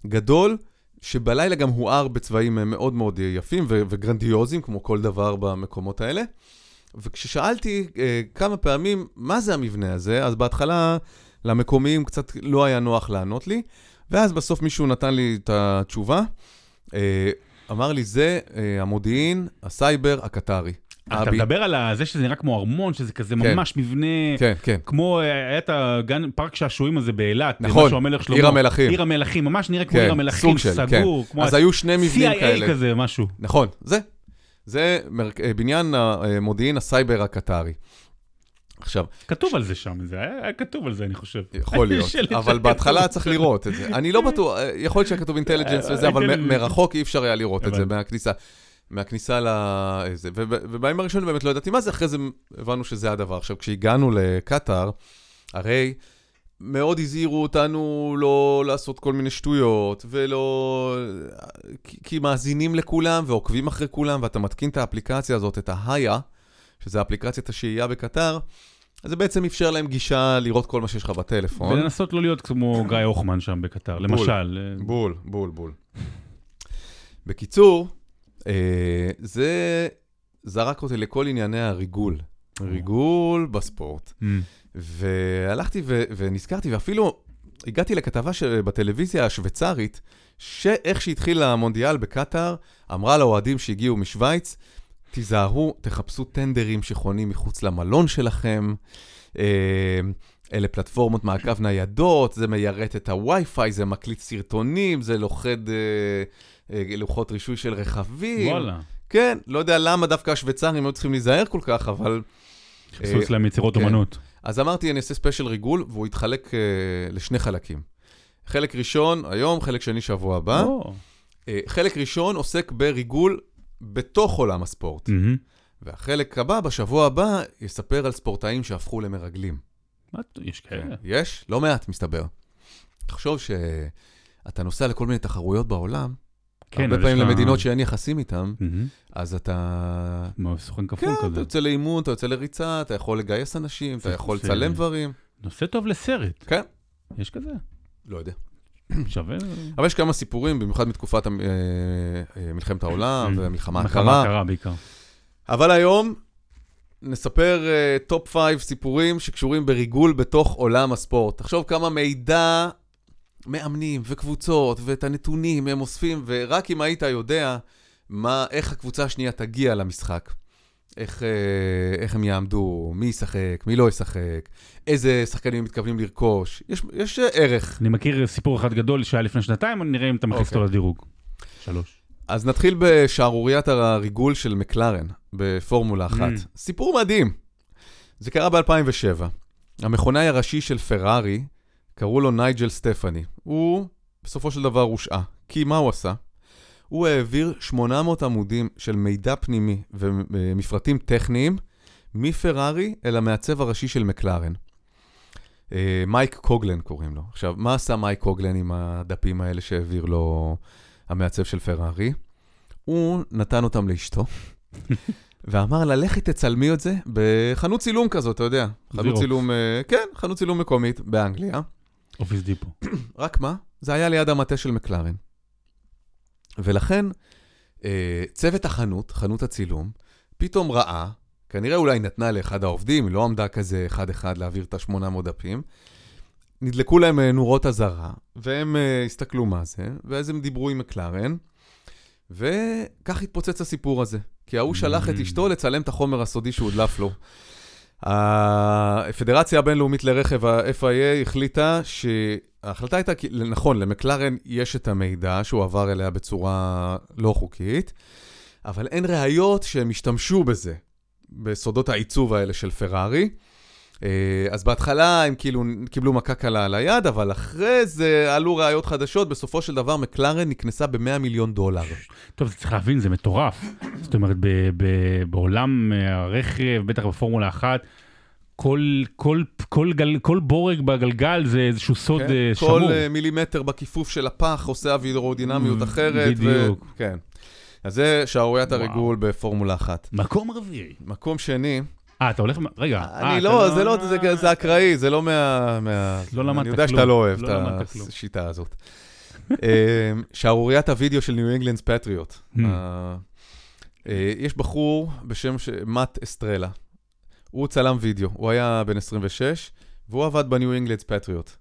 גדול, שבלילה גם הואר בצבעים מאוד מאוד יפים ו- וגרנדיוזיים, כמו כל דבר במקומות האלה. וכששאלתי אה, כמה פעמים מה זה המבנה הזה, אז בהתחלה למקומיים קצת לא היה נוח לענות לי, ואז בסוף מישהו נתן לי את התשובה. אה, אמר לי, זה אה, המודיעין, הסייבר הקטרי. אתה אבי." מדבר על זה שזה נראה כמו ארמון, שזה כזה כן. ממש מבנה, כן, כן. כמו, אה, היה את הגן, פארק שעשועים הזה באילת, נכון, משהו המלך שלמה. עיר המלכים. עיר המלכים, ממש נראה כמו כן, עיר המלכים, סוג של, סגור, כן. כמו אז היו שני מבנים CIA כאלה. כזה, משהו. נכון, זה. זה מר... בניין המודיעין הסייבר הקטרי. עכשיו, כתוב על זה שם, זה היה כתוב על זה, אני חושב. יכול [laughs] להיות, אבל. בהתחלה צריך לראות את זה. אני לא בטוח, אה, יכול להיות שהיה כתוב intelligence וזה, אבל מרחוק אי אפשר היה לראות את זה. מהכניסה. מהכניסה לזה, ובימים הראשונים באמת לא ידעתי מה זה, אחרי זה הבנו שזה הדבר. עכשיו, כשהגענו לקטאר, הרי מאוד הזהירו אותנו לא לעשות כל מיני שטויות, ולא... כי, כי מאזינים לכולם ועוקבים אחרי כולם, ואתה מתקין את האפליקציה הזאת, את ההיה, שזה אפליקציית השהייה בקטאר, אז זה בעצם אפשר להם גישה לראות כל מה שיש לך בטלפון. ולנסות לא להיות כמו גיא הוחמן שם בקטר. בול. למשל. אה, בול, בול, בול. בקיצור, אה, זה זרק אותי לכל ענייני הריגול. ריגול בספורט. אמ, והלכתי ו- ונזכרתי, ואפילו הגעתי לכתבה בטלוויזיה השוויצרית, שאיך שהתחיל המונדיאל בקטאר, אמרה לאוהדים שהגיעו משוויץ, תיזהרו, תחפשו טנדרים שחונים מחוץ למלון שלכם. אה, אלה פלטפורמות מעקב ניידות, זה מיירט את הווי-פיי, זה מקליט סרטונים, זה לוכד אה, אה, לוחות רישוי של רכבים. וואלה. כן, לא יודע למה דווקא השוויצרים היו צריכים להיזהר כל כך, אבל... עשו אצלם יצירות כן. אומנות. אז אמרתי, אני אעשה ספיישל ריגול, והוא יתחלק אה, לשני חלקים. חלק ראשון היום, חלק שני שבוע הבא. אה, חלק ראשון עוסק בריגול בתוך עולם הספורט. מהמם. והחלק הבא, בשבוע הבא, יספר על ספורטאים שהפכו למרגלים. מה, יש כאלה. יש? לא מעט, מסתבר. תחשוב שאתה נוסע לכל מיני תחרויות בעולם, כן, הרבה פעמים לה- למדינות שאין יחסים איתם, מהמם. אז אתה... מה, סוכן כן, כפול אתה כזה. יוצא לאימון, אתה יוצא לריצה, אתה יכול לגייס אנשים, אתה יכול לצלם דברים. נושא טוב לסרט. כן. יש כזה? לא יודע. [clears throat] שווה? אבל יש כמה סיפורים, במיוחד מתקופת אה, אה, מלחמת העולם. והמלחמה מלחמה הקרה. הקרה בעיקר. אבל היום נספר top 5 סיפורים שקשורים בריגול בתוך עולם הספורט. תחשוב כמה מידע מאמנים וקבוצות ואת הנתונים הם אוספים, ורק אם היית יודע מה, איך הקבוצה השנייה תגיע למשחק. איך, אה, איך הם יעמדו, מי ישחק, מי לא ישחק, איזה שחקנים מתכוונים לרכוש. יש, יש ערך. אני מכיר סיפור אחד גדול שהיה לפני שנתיים, אני נראה אם אתה מכניס אוקיי. אותו לדירוג. שלוש. אז נתחיל בשערוריית הריגול של מקלרן בפורמולה אחת. Mm. סיפור מדהים. זה קרה ב-2007. המכונאי הראשי של פרארי, קראו לו נייג'ל סטפני. הוא בסופו של דבר הושעה. כי מה הוא עשה? הוא העביר 800 עמודים של מידע פנימי ומפרטים טכניים מפרארי אל המעצב הראשי של מקלרן. אה, מייק קוגלן קוראים לו. עכשיו, מה עשה מייק קוגלן עם הדפים האלה שהעביר לו המעצב של פרארי? הוא נתן אותם לאשתו, [laughs] ואמר לה, לכי תצלמי את זה בחנות צילום כזאת, אתה יודע. חנות. צילום, אה, כן, חנות צילום מקומית באנגליה. אופיס דיפו. [clears throat] רק מה? זה היה ליד המטה של מקלרן. ולכן, אה, צוות החנות, חנות הצילום, פתאום ראה, כנראה אולי נתנה לאחד העובדים, היא לא עמדה כזה אחד-אחד להעביר את ה-800 דפים, נדלקו להם אה, נורות אזהרה, והם אה, הסתכלו מה זה, ואז הם דיברו עם מקלרן, וכך התפוצץ הסיפור הזה. כי ההוא שלח את Mm. אשתו לצלם את החומר הסודי שהודלף לו. הפדרציה הבינלאומית לרכב, ה-FIA, החליטה שההחלטה הייתה, נכון, למקלרן יש את המידע שהוא עבר אליה בצורה לא חוקית, אבל אין ראיות שהם השתמשו בזה, בסודות העיצוב האלה של פרארי. אה, אז בהתחלה הם כאילו קיבלו מכה קלה על היד, אבל אחרי זה עלו ראיות חדשות, בסופו של דבר מקלרן נקנסה ב-100 מיליון דולר. טוב, צריך להבין, זה מטורף. זאת אומרת, בעולם הרכב, בטח בפורמולה אחת, כל, כל, כל, גל, כל בורג בגלגל זה איזשהו סוד כן? אה, שמור. כל אה, מילימטר בכיפוף של הפח עושה אווירודינמיות Mm, אחרת. בדיוק. ו... כן. אז זה שערוריית. הריגול בפורמולה אחת. מקום רביעי. מקום שני, אה, אתה הולך... רגע. אה, אני אתה לא, זה לא, זה- זה אקראי, זה לא מה... מה- לא למדת אני יודע כלום. שאתה לא אוהב לא את כלום. השיטה הזאת. אה, שערוריית הוידאו של ניו אינגלנד פטריוטס. יש בחור בשם ש- מאט אסטרלה. הוא צלם וידאו, הוא היה בן 26, והוא עבד בניו אינגלנד פטריוטס.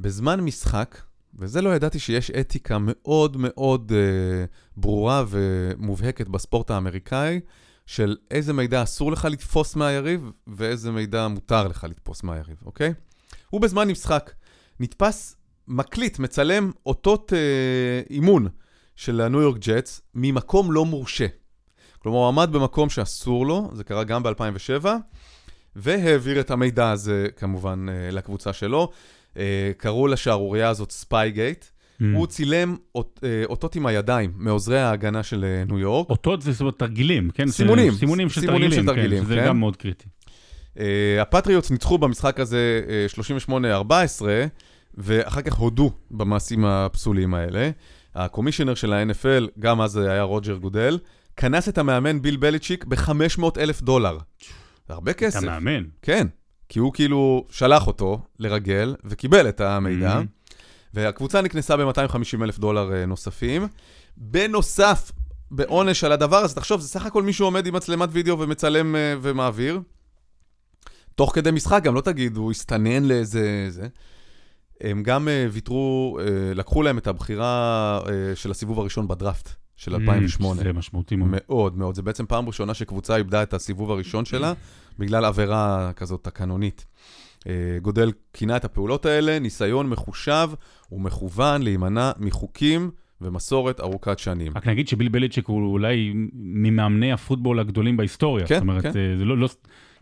בזמן משחק, וזה לא ידעתי שיש אתיקה מאוד מאוד אה, ברורה ומובהקת בספורט האמריקאי, של איזה מידע אסור לך לתפוס מהיריב, ואיזה מידע מותר לך לתפוס מהיריב, אוקיי? הוא בזמן משחק נתפס מקליט, מצלם אותות אה, אימון של הניו יורק ג'טס ממקום לא מורשה. כלומר, הוא עמד במקום שאסור לו, זה קרה גם ב-2007, והעביר את המידע הזה כמובן אה, לקבוצה שלו. אה, קראו לשערורייה הזאת Spygate. Mm. הוא צילם אות, אה, אותות עם הידיים מעוזרי ההגנה של ניו יורק. אותות זה זאת אומרת תרגילים, כן? סימונים. זה סימונים של סימונים של תרגילים, תרגילים, כן, כן. גם מאוד קריטי. אה, הפטריוטס ניצחו במשחק הזה אה, 38-14, ואחר כך הודו במעשים הפסולים האלה. ה commissioner של ה-NFL, גם אז היה רוג'ר גודל, קנס את המאמן ביל בליצ'יק ב-500 אלף דולר. זה הרבה כסף. מאמן. כן, כי הוא כאילו שלח אותו לרגל וקיבל את המידע, Mhm. והקבוצה נקנסה ב-250 אלף דולר אה, נוספים. בנוסף, בעונש על הדבר הזה, תחשוב, זה סך הכל מישהו עומד עם מצלמת וידאו ומצלם אה, ומעביר. תוך כדי משחק, גם לא תגיד, הוא הסתנן לאיזה... זה. הם גם אה, ויתרו, לקחו להם את הבחירה של הסיבוב הראשון בדראפט של 2008. Mm, זה משמעותי מאוד. מאוד מאוד. זה בעצם פעם ראשונה שקבוצה איבדה את הסיבוב הראשון שלה, בגלל עבירה כזאת תקנונית. אה, גודל כינה את הפעולות האלה, ניסיון מחושב ומכוון להימנע מחוקים ומסורת ארוכת שנים. רק נגיד שביל בליצ'יק הוא אולי ממאמני הפוטבול הגדולים בהיסטוריה. כן, זאת אומרת, כן. זה זה לא, לא,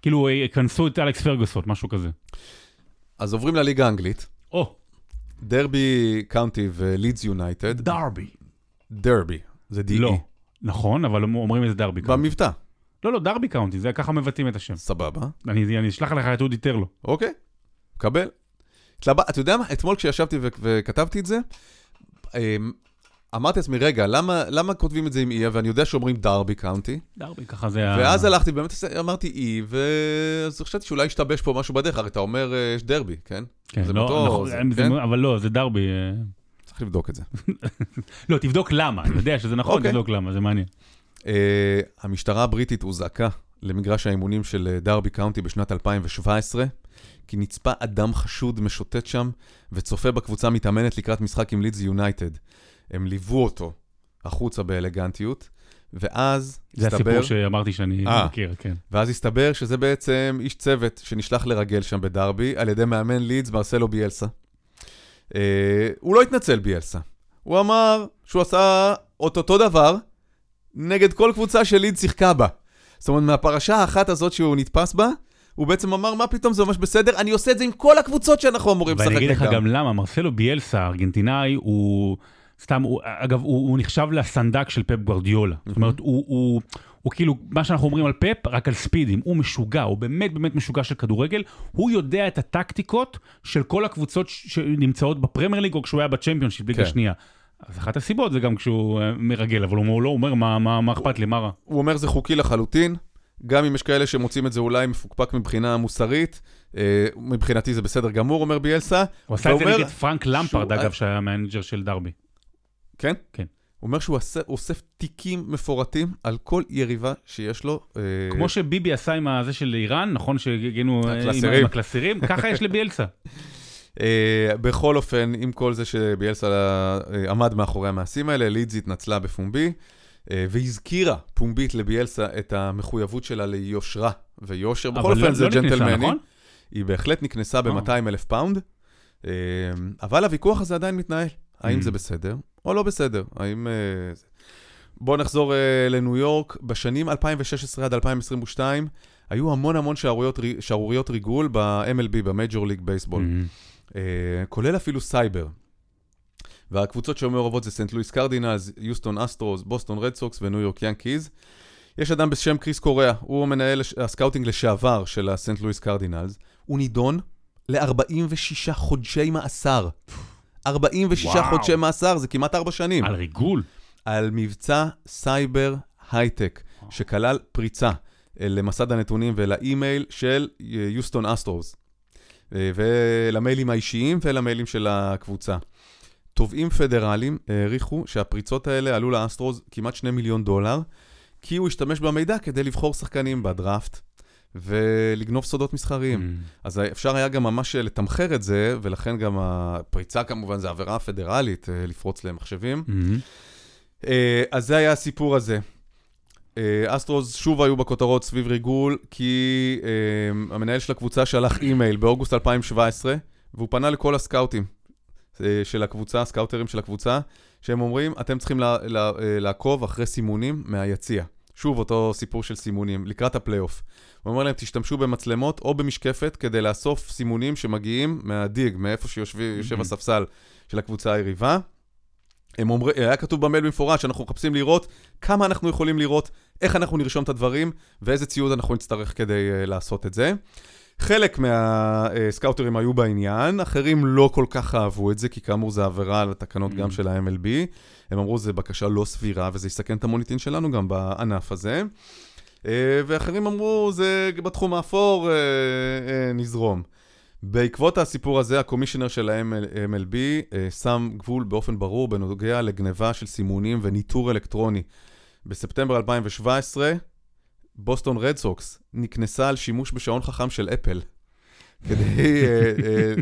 כאילו אה, כנסו את אלכס פרגוסון, משהו כזה. אז עוברים לליגה האנגלית, או, דרבי קאונטי ולידס יונייטד, דרבי. דרבי, זה D-E. לא. נכון, אבל אומרים איזה דרבי קאונטי. במבטא, לא, לא, דרבי קאונטי, זה ככה מבטאים את השם. סבבה, אני אני אשלח לך את אודי טרלו. אוקיי, קבל. התלבט- אתה יודע מה, אתמול כשישבתי ו- וכתבתי את זה, אמ, אמרתי לעצמי, רגע, למה, למה כותבים את זה עם אי, ואני יודע שאומרים דרבי קאונטי? דרבי, ככה זה ה... ואז הלכתי, באמת אמרתי אי, ואז חשבתי שאולי השתבש פה משהו בדרך, הרי אתה אומר, אה, יש דרבי, כן? כן, זה לא, נכון, זה- זה- כן? אבל לא, זה דרבי. צריך לבדוק את זה. [laughs] לא, תבדוק למה, אני יודע שזה נכון, אוקיי. תבדוק למה, זה מעניין. אה, המשטרה הבריטית הוזעקה למגרש האימונים של אה, דרבי קאונטי בשנת 2017, כי נצפה אדם חשוד משוטט שם וצופה בקבוצה מתאמנת לקראת משחק עם לידס יונייטד. הם ליוו אותו החוצה באלגנטיות, ואז זה הסתבר, הסיפור שאמרתי שאני אה. מכיר, כן. ואז הסתבר שזה בעצם איש צוות שנשלח לרגל שם בדרבי על ידי מאמן לידס מרסלו ביאלסה. אה, הוא לא התנצל ביאלסה. הוא אמר שהוא עשה את אותו דבר נגד כל קבוצה שליד שיחקה בה. זאת אומרת, מהפרשה האחת הזאת שהוא נתפס בה, הוא בעצם אמר, מה פתאום, זה ממש בסדר, אני עושה את זה עם כל הקבוצות שאנחנו אמורים לשחק ואני נגדם. אגיד לך גם למה, מרסלו ביאלסה, הארגנטינאי, הוא... סתם, הוא, אגב, הוא, הוא נחשב לסנדק של פפ גוורדיולה. זאת אומרת, הוא, הוא, הוא כאילו, מה שאנחנו אומרים על פפ, רק על ספידים. הוא משוגע, הוא באמת באמת משוגע של כדורגל. הוא יודע את הטקטיקות של כל הקבוצות שנמצאות בפרמייר ליג, או כשהוא היה בצ'מפיונשיפ, ליגה כן. שנייה. אז אחת הסיבות זה גם כשהוא אה, מרגל, אבל הוא לא אומר, מה, מה, מה אכפת לי, מה רע? הוא אומר זה חוקי לחלוטין, גם אם יש כאלה שמוצאים את זה אולי מפוקפק מבחינה מוסרית, אה, מבחינתי זה בסדר גמור, אומר ביאלסה. הוא עשה את זה נגד פרנק למפרד, אגב, שהיה ה manager של דרבי. כן? כן. הוא אומר שהוא אוסף תיקים מפורטים על כל יריבה שיש לו. אה, כמו שביבי עשה עם הזה של איראן, נכון שהגנו אה, עם- הקלסרים. [laughs] ככה יש לביאלסה. אה, בכל אופן, עם כל זה שביאלסה עמד מאחורי המעשים האלה, לידס התנצלה בפומבי, והזכירה פומבית לביאלסה את המחויבות שלה ליושרה ויושר. בכל לא- אופן, זה לא נקנסה, ג'נטלמני. נכון? היא בהחלט נקנסה אה. ב-200 אלף פאונד, אבל הוויכוח הזה עדיין מתנהל. האם Mm. זה בסדר או לא בסדר? האם... אה, בואו נחזור אה, לניו יורק. בשנים 2016 עד 2022 היו המון המון שערוריות, רי- שערוריות ריגול ב-MLB, במייג'ור ליג בייסבול. כולל אפילו סייבר. והקבוצות שהיו מעורבות זה סנט לואיס קרדינלס, יוסטון אסטרוס, בוסטון רד סוקס וניו יורק ינקיז. יש אדם בשם קריס קוריאה, הוא מנהל ה scouting לשעבר של הסנט לואיס קרדינלס. הוא נידון ל-46 חודשי מאסר. 46 וואו. חודשי מאסר, זה כמעט 4 שנים. על ריגול. על מבצע סייבר הייטק, שכלל פריצה אה, למסד הנתונים ולאימייל של אה, יוסטון אסטרוס, אה, ולמיילים האישיים ולמיילים של הקבוצה. תובעים פדרליים העריכו שהפריצות האלה עלו לאסטרוס כמעט 2 מיליון דולר, כי הוא השתמש במידע כדי לבחור שחקנים בדראפט ולגנוב סודות מסחריים. מהמם. אז אפשר היה גם ממש לתמחר את זה, ולכן גם הפריצה כמובן זה עבירה פדרלית, אה, לפרוץ למחשבים. מהמם. אה, אז זה היה הסיפור הזה. אה, אסטרוס שוב היו בכותרות סביב ריגול, כי אה, המנהל של הקבוצה שלח אימייל באוגוסט 2017, והוא פנה לכל הסקאוטים אה, של הקבוצה, הסקאוטרים של הקבוצה, שהם אומרים, אתם צריכים אה, לעקוב אחרי סימונים מהיציע. שוב אותו סיפור של סימונים, לקראת הפלייאוף. הוא אומר להם, תשתמשו במצלמות או במשקפת כדי לאסוף סימונים שמגיעים מהדיג, מאיפה שיושב. הספסל של הקבוצה היריבה. הם אומרים, היה כתוב במייל במפורש שאנחנו מחפשים לראות כמה אנחנו יכולים לראות, איך אנחנו נרשום את הדברים ואיזה ציוד אנחנו נצטרך כדי uh, לעשות את זה. חלק מהסקאוטרים היו בעניין, אחרים לא כל כך אהבו את זה, כי כאמור זה עבירה על התקנות Mm. גם של ה-MLB. הם אמרו, זו בקשה לא סבירה וזה יסכן את המוניטין שלנו גם בענף הזה. אה, ואחרים אמרו, זה בתחום האפור, אה, אה, נזרום. בעקבות הסיפור הזה, הקומישיונר של ה-MLB שם גבול באופן ברור בנוגע לגניבה של סימונים וניטור אלקטרוני. בספטמבר 2017, בוסטון רד סוקס נקנסה על שימוש בשעון חכם של אפל, כדי אה, אה,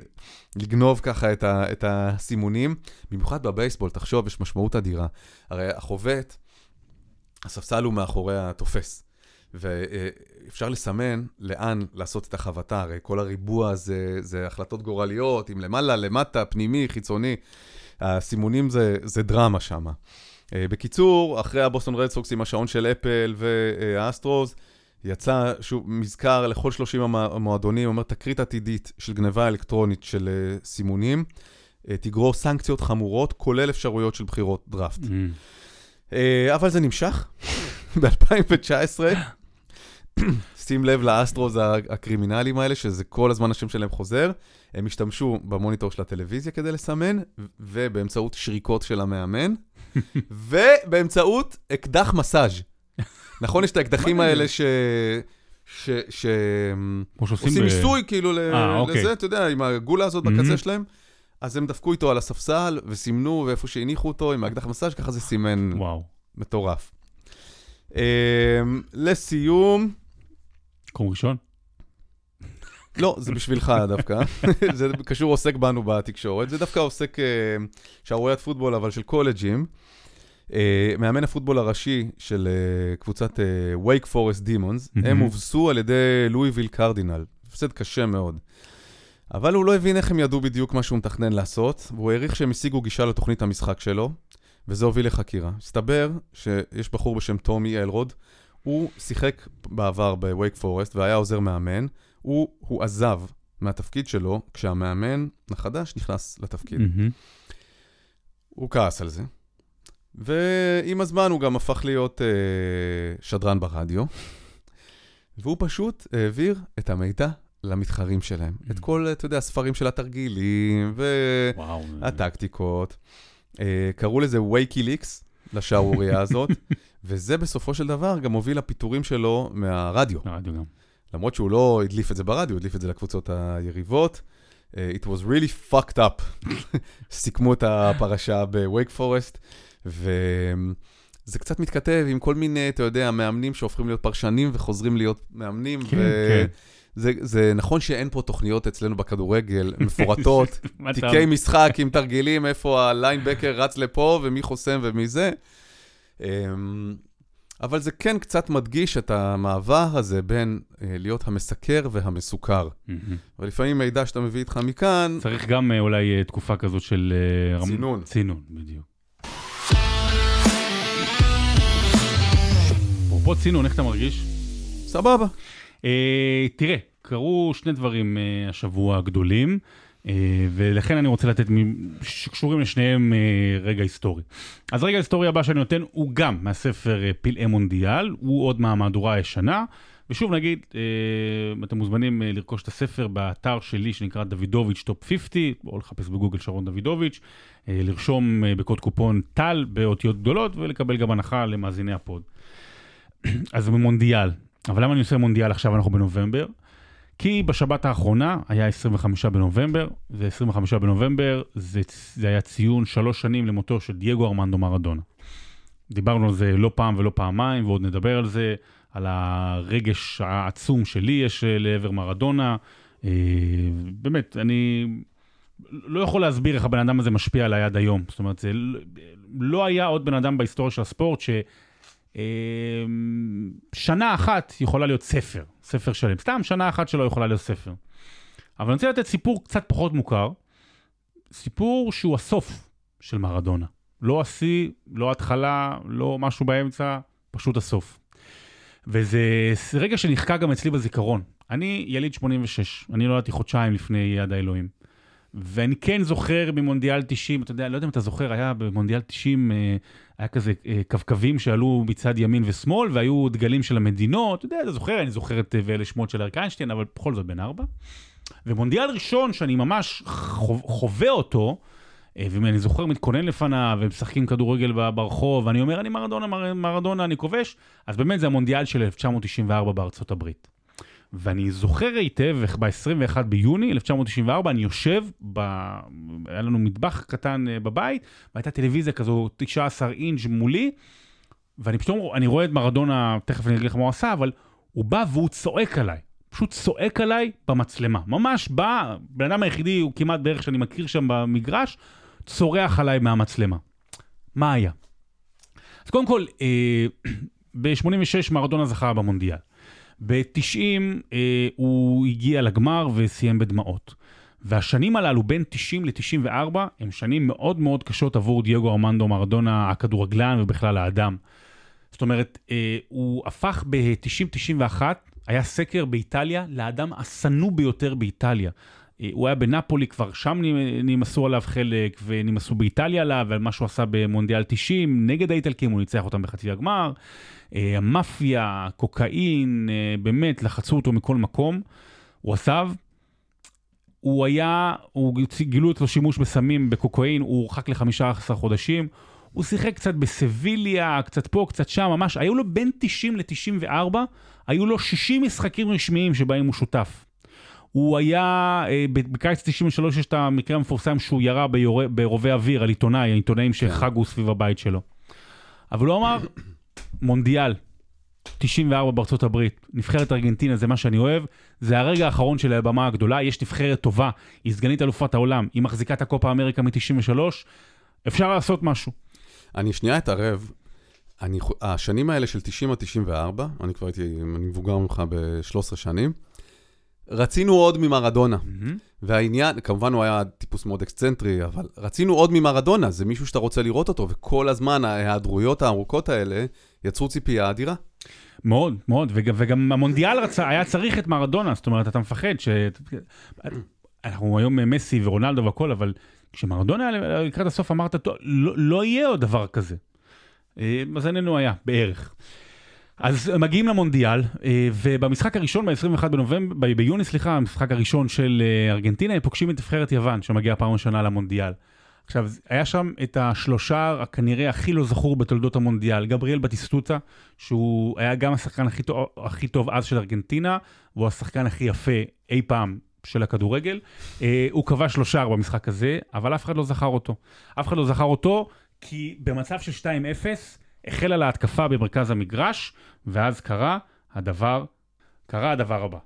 לגנוב ככה את, הסימונים. במיוחד בבייסבול, תחשוב, יש משמעות אדירה. הרי החובט, הספסל הוא מאחורי התופס. ואפשר לסמן לאן לעשות את החבטה, הרי כל הריבוע זה, זה החלטות גורליות, אם למעלה, למטה, פנימי, חיצוני. הסימונים זה, זה דרמה שם. בקיצור, אחרי הבוסטון רד סוקס עם השעון של אפל והאסטרוס, יצא שוב מזכר לכל 30 המועדונים, אומר תקרית עתידית של גניבה אלקטרונית של אה, סימונים, אה, תגרור סנקציות חמורות, כולל אפשרויות של בחירות דראפט. מהמם. אה, אבל זה נמשך. [laughs] ב-2019, [clears throat] שים לב לאסטרוס הקרימינליים האלה, שזה כל הזמן השם שלהם חוזר, הם השתמשו במוניטור של הטלוויזיה כדי לסמן, ובאמצעות שריקות של המאמן, [laughs] ובאמצעות אקדח מסאז'. נכון, יש את האקדחים? האלה ש... ש... ש... כמו שעושים עושים ב- ניסוי כאילו ל- אה, אוקיי. לזה, אתה יודע, עם הגולה הזאת. בקצה שלהם. אז הם דפקו איתו על הספסל וסימנו, ואיפה שהניחו אותו עם האקדח מסאז', ככה זה סימן וואו. מטורף. Um, לסיום, מקום ראשון? לא, זה בשבילך דווקא, [laughs] זה קשור עוסק בנו בתקשורת, זה דווקא עוסק uh, שערוריית פוטבול, אבל של קולג'ים. Uh, מאמן הפוטבול הראשי של uh, קבוצת וייק פורסט דימונס, הם. הובסו על ידי לואיוויל קרדינל, הפסד קשה מאוד. אבל הוא לא הבין איך הם ידעו בדיוק מה שהוא מתכנן לעשות, והוא העריך שהם השיגו גישה לתוכנית המשחק שלו, וזה הוביל לחקירה. הסתבר שיש בחור בשם טומי אלרוד, הוא שיחק בעבר בווייק פורסט והיה עוזר מאמן, הוא, הוא עזב מהתפקיד שלו כשהמאמן החדש נכנס לתפקיד. מהמם. הוא כעס על זה, ועם הזמן הוא גם הפך להיות אה, שדרן ברדיו, והוא פשוט העביר את המידע למתחרים שלהם. את כל, אתה יודע, הספרים של התרגילים. והטקטיקות. אה, קראו לזה וייקיליקס, לשערורייה הזאת, [laughs] וזה בסופו של דבר גם הוביל לפיטורים שלו מהרדיו. הרדיו גם. למרות שהוא לא הדליף את זה ברדיו, הוא הדליף את זה לקבוצות היריבות. Uh, it was really fucked up. [laughs] סיכמו את הפרשה בווייק פורסט, וזה קצת מתכתב עם כל מיני, אתה יודע, מאמנים שהופכים להיות פרשנים וחוזרים להיות מאמנים. כן, כן. זה, זה נכון שאין פה תוכניות אצלנו בכדורגל [laughs] מפורטות, [laughs] תיקי משחק עם תרגילים, איפה הליינבקר רץ לפה ומי חוסם ומי זה. אמ, אבל זה כן קצת מדגיש את המעבר הזה בין אה, להיות המסקר והמסוכר. ולפעמים מידע שאתה מביא איתך מכאן, צריך גם אה, אולי אה, תקופה כזאת של... צינון. צינון, בדיוק. אפרופו צינון, איך אתה מרגיש? סבבה. אה, תראה, קרו שני דברים אה, השבוע גדולים, אה, ולכן אני רוצה לתת, שקשורים לשניהם אה, רגע היסטורי. אז רגע היסטורי הבא שאני נותן הוא גם מהספר אה, פלאי מונדיאל, הוא עוד מהמהדורה הישנה. ושוב נגיד, אה, אתם מוזמנים אה, לרכוש את הספר באתר שלי שנקרא דוידוביץ' טופ 50, או לחפש בגוגל שרון דוידוביץ', אה, לרשום אה, בקוד קופון טל באותיות גדולות ולקבל גם הנחה למאזיני הפוד. [clears throat] אז במונדיאל, אבל למה אני עושה מונדיאל עכשיו, אנחנו בנובמבר? כי בשבת האחרונה היה 25 בנובמבר, ו-25 בנובמבר זה, זה היה ציון שלוש שנים למותו של דייגו ארמנדו מרדונה. דיברנו על זה לא פעם ולא פעמיים, ועוד נדבר על זה, על הרגש העצום שלי יש אה, לעבר מרדונה. אה, באמת, אני לא יכול להסביר איך הבן אדם הזה משפיע עליי עד היום. זאת אומרת, זה לא- לא היה עוד בן אדם בהיסטוריה של הספורט ש... אה, שנה אחת יכולה להיות ספר, ספר שלם. סתם שנה אחת שלא יכולה להיות ספר. אבל אני רוצה לתת סיפור קצת פחות מוכר, סיפור שהוא הסוף של מרדונה. לא השיא, לא התחלה, לא משהו באמצע, פשוט הסוף. וזה רגע שנחקק גם אצלי בזיכרון. אני יליד 86, אני נולדתי חודשיים לפני יד האלוהים. ואני כן זוכר במונדיאל 90, אתה יודע, לא יודע אם אתה זוכר, היה במונדיאל 90, אה, היה כזה אה, קווקווים שעלו מצד ימין ושמאל, והיו דגלים של המדינות, אתה יודע, אתה זוכר, אני זוכר את אה, ואלה שמות של אריק איינשטיין, אבל בכל זאת בן ארבע. ומונדיאל ראשון שאני ממש חו- חווה אותו, ואני זוכר מתכונן לפניו, ומשחקים כדורגל ברחוב, ואני אומר, אני מרדונה, מר- מרדונה, אני כובש, אז באמת זה המונדיאל של 1994 בארצות הברית. ואני זוכר היטב איך ב-21 ביוני 1994 אני יושב, ב... היה לנו מטבח קטן אה, בבית, והייתה טלוויזיה כזו 19 אינץ' מולי, ואני פתאום, אני רואה את מרדונה, תכף אני אגיד לך מה הוא עשה, אבל הוא בא והוא צועק עליי. פשוט צועק עליי במצלמה. ממש בא, בן אדם היחידי, הוא כמעט בערך שאני מכיר שם במגרש, צורח עליי מהמצלמה. מה היה? אז קודם כל, אה, [clears throat] ב-86 מרדונה זכה במונדיאל. ב-90 אה, הוא הגיע לגמר וסיים בדמעות. והשנים הללו, בין 90 ל-94, הם שנים מאוד מאוד קשות עבור דייגו ארמנדו מרדונה, הכדורגלן ובכלל האדם. זאת אומרת, אה, הוא הפך ב-90-91, היה סקר באיטליה, לאדם השנוא ביותר באיטליה. אה, הוא היה בנפולי, כבר שם נ- נמאסו עליו חלק, ונמאסו באיטליה עליו, על מה שהוא עשה במונדיאל 90, נגד האיטלקים, הוא ניצח אותם בחצי הגמר. אה, המאפיה, קוקאין, אה, באמת, לחצו אותו מכל מקום. הוא עזב. הוא היה, הוא גילו אצלו שימוש בסמים, בקוקאין, הוא הורחק ל-15 חודשים. הוא שיחק קצת בסביליה, קצת פה, קצת שם, ממש, היו לו בין 90 ל-94, היו לו 60 משחקים רשמיים שבהם הוא שותף. הוא היה, אה, בקיץ 93 יש את המקרה המפורסם שהוא ירה ביורה, ברובי אוויר על עיתונאי, העיתונאים שחגו סביב הבית שלו. אבל הוא אמר, מונדיאל, 94 בארצות הברית, נבחרת ארגנטינה זה מה שאני אוהב, זה הרגע האחרון של הבמה הגדולה, יש נבחרת טובה, היא סגנית אלופת העולם, היא מחזיקה את הקופה אמריקה מ-93, אפשר לעשות משהו. אני שנייה אתערב. אני, השנים האלה של 90 עד 94, אני כבר הייתי, אני מבוגר ממך ב-13 שנים, רצינו עוד ממרדונה. והעניין, כמובן הוא היה טיפוס מאוד אקסצנטרי, אבל רצינו עוד ממרדונה, זה מישהו שאתה רוצה לראות אותו, וכל הזמן ההיעדרויות הארוכות האלה יצרו ציפייה אדירה. מאוד, מאוד, וגם, וגם המונדיאל רצה, היה צריך את מרדונה, זאת אומרת, אתה מפחד ש... אנחנו היום מסי ורונלדו והכל, אבל כשמרדונה לקראת הסוף אמרת, טוב, לא, לא יהיה עוד דבר כזה. אה, מזלנו היה, בערך. אז מגיעים למונדיאל, אה, ובמשחק הראשון, ב-21 בנובמבר, ביוני, סליחה, המשחק הראשון של אה, ארגנטינה, הם פוגשים את נבחרת יוון, שמגיעה פעם ראשונה למונדיאל. עכשיו, היה שם את השלושה, הכנראה הכי לא זכור בתולדות המונדיאל, גבריאל בטיסטוטה, שהוא היה גם השחקן הכי טוב, הכי טוב אז של ארגנטינה, והוא השחקן הכי יפה אי פעם של הכדורגל. אה, הוא כבש לו שער במשחק הזה, אבל אף אחד לא זכר אותו. אף אחד לא זכר אותו, כי במצב של 2-0, החלה לה התקפה במרכז המגרש, ואז קרה הדבר, קרה הדבר הבא.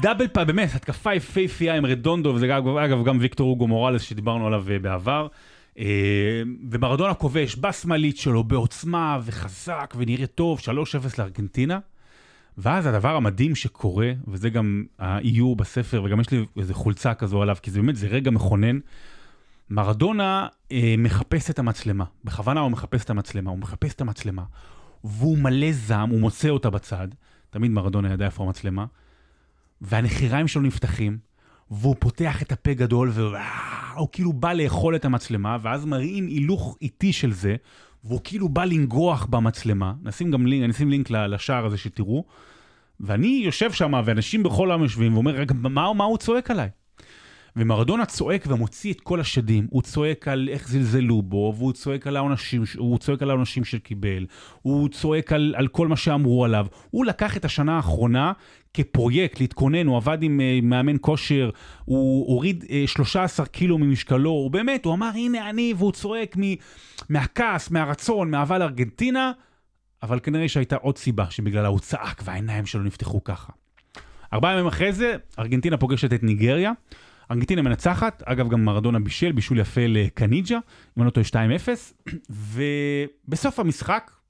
דאבל פעם, באמת, התקפה יפהפייה עם רדונדו, וזה אגב, גם ויקטור אוגו מורלס שדיברנו עליו אה, בעבר. אה, ומרדונה כובש בשמאלית שלו בעוצמה וחזק ונראה טוב, 3-0 לארגנטינה. ואז הדבר המדהים שקורה, וזה גם האיור בספר, וגם יש לי איזה חולצה כזו עליו, כי זה באמת, זה רגע מכונן. מרדונה אה, מחפש את המצלמה, בכוונה הוא מחפש את המצלמה, הוא מחפש את המצלמה, והוא מלא זעם, הוא מוצא אותה בצד, תמיד מרדונה ידע איפה המצלמה, והנחיריים שלו נפתחים, והוא פותח את הפה גדול, והוא כאילו בא לאכול את המצלמה, ואז מראים הילוך איטי של זה, והוא כאילו בא לנגוח במצלמה. נשים גם לינק, אני אשים לינק לשער הזה שתראו. ואני יושב שם, ואנשים בכל העם יושבים, ואומר, רגע, מה, מה הוא צועק עליי? ומרדונה צועק ומוציא את כל השדים, הוא צועק על איך זלזלו בו, והוא צועק על העונשים, הוא צועק על העונשים שקיבל, הוא צועק על, על כל מה שאמרו עליו. הוא לקח את השנה האחרונה כפרויקט להתכונן, הוא עבד עם uh, מאמן כושר, הוא הוריד uh, 13 קילו ממשקלו, הוא באמת, הוא אמר, הנה אני, והוא צועק מהכעס, מהרצון, מאהבה לארגנטינה, אבל כנראה שהייתה עוד סיבה שבגללה הוא צעק והעיניים שלו נפתחו ככה. ארבעה ימים אחרי זה, ארגנטינה פוגשת את ניגריה. ארגנטינה מנצחת, אגב גם מרדונה בישל, בישול יפה לקניג'ה, אם אני לא טועה 2-0, [clears throat] ובסוף המשחק אה,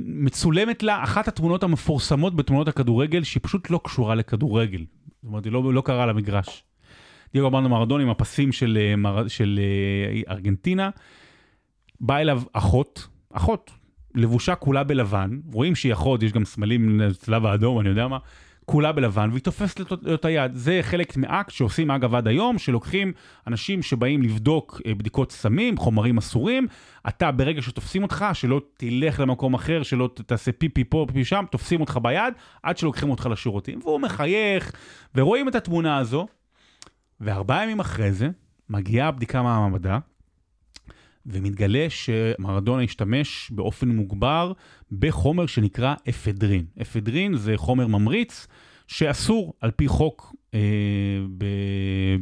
מצולמת לה אחת התמונות המפורסמות בתמונות הכדורגל, שהיא פשוט לא קשורה לכדורגל. זאת אומרת, היא לא, לא קרה על המגרש. דייגו ארמנדו מרדונה עם הפסים של, אה, של אה, ארגנטינה, באה אליו אחות, אחות, לבושה כולה בלבן, רואים שהיא אחות, יש גם סמלים, צלב האדום, אני יודע מה, כולה בלבן, והיא תופסת לו- את היד. זה חלק מאקט שעושים אגב עד היום, שלוקחים אנשים שבאים לבדוק אה, בדיקות סמים, חומרים אסורים, אתה ברגע שתופסים אותך, שלא תלך למקום אחר, שלא תעשה פיפי פה, פיפי שם, תופסים אותך ביד, עד שלוקחים אותך לשירותים. והוא מחייך, ורואים את התמונה הזו, וארבעה ימים אחרי זה, מגיעה הבדיקה מהמעבדה, ומתגלה שמרדונה השתמש באופן מוגבר בחומר שנקרא אפדרין. אפדרין זה חומר ממריץ שאסור על פי חוק אה, ב,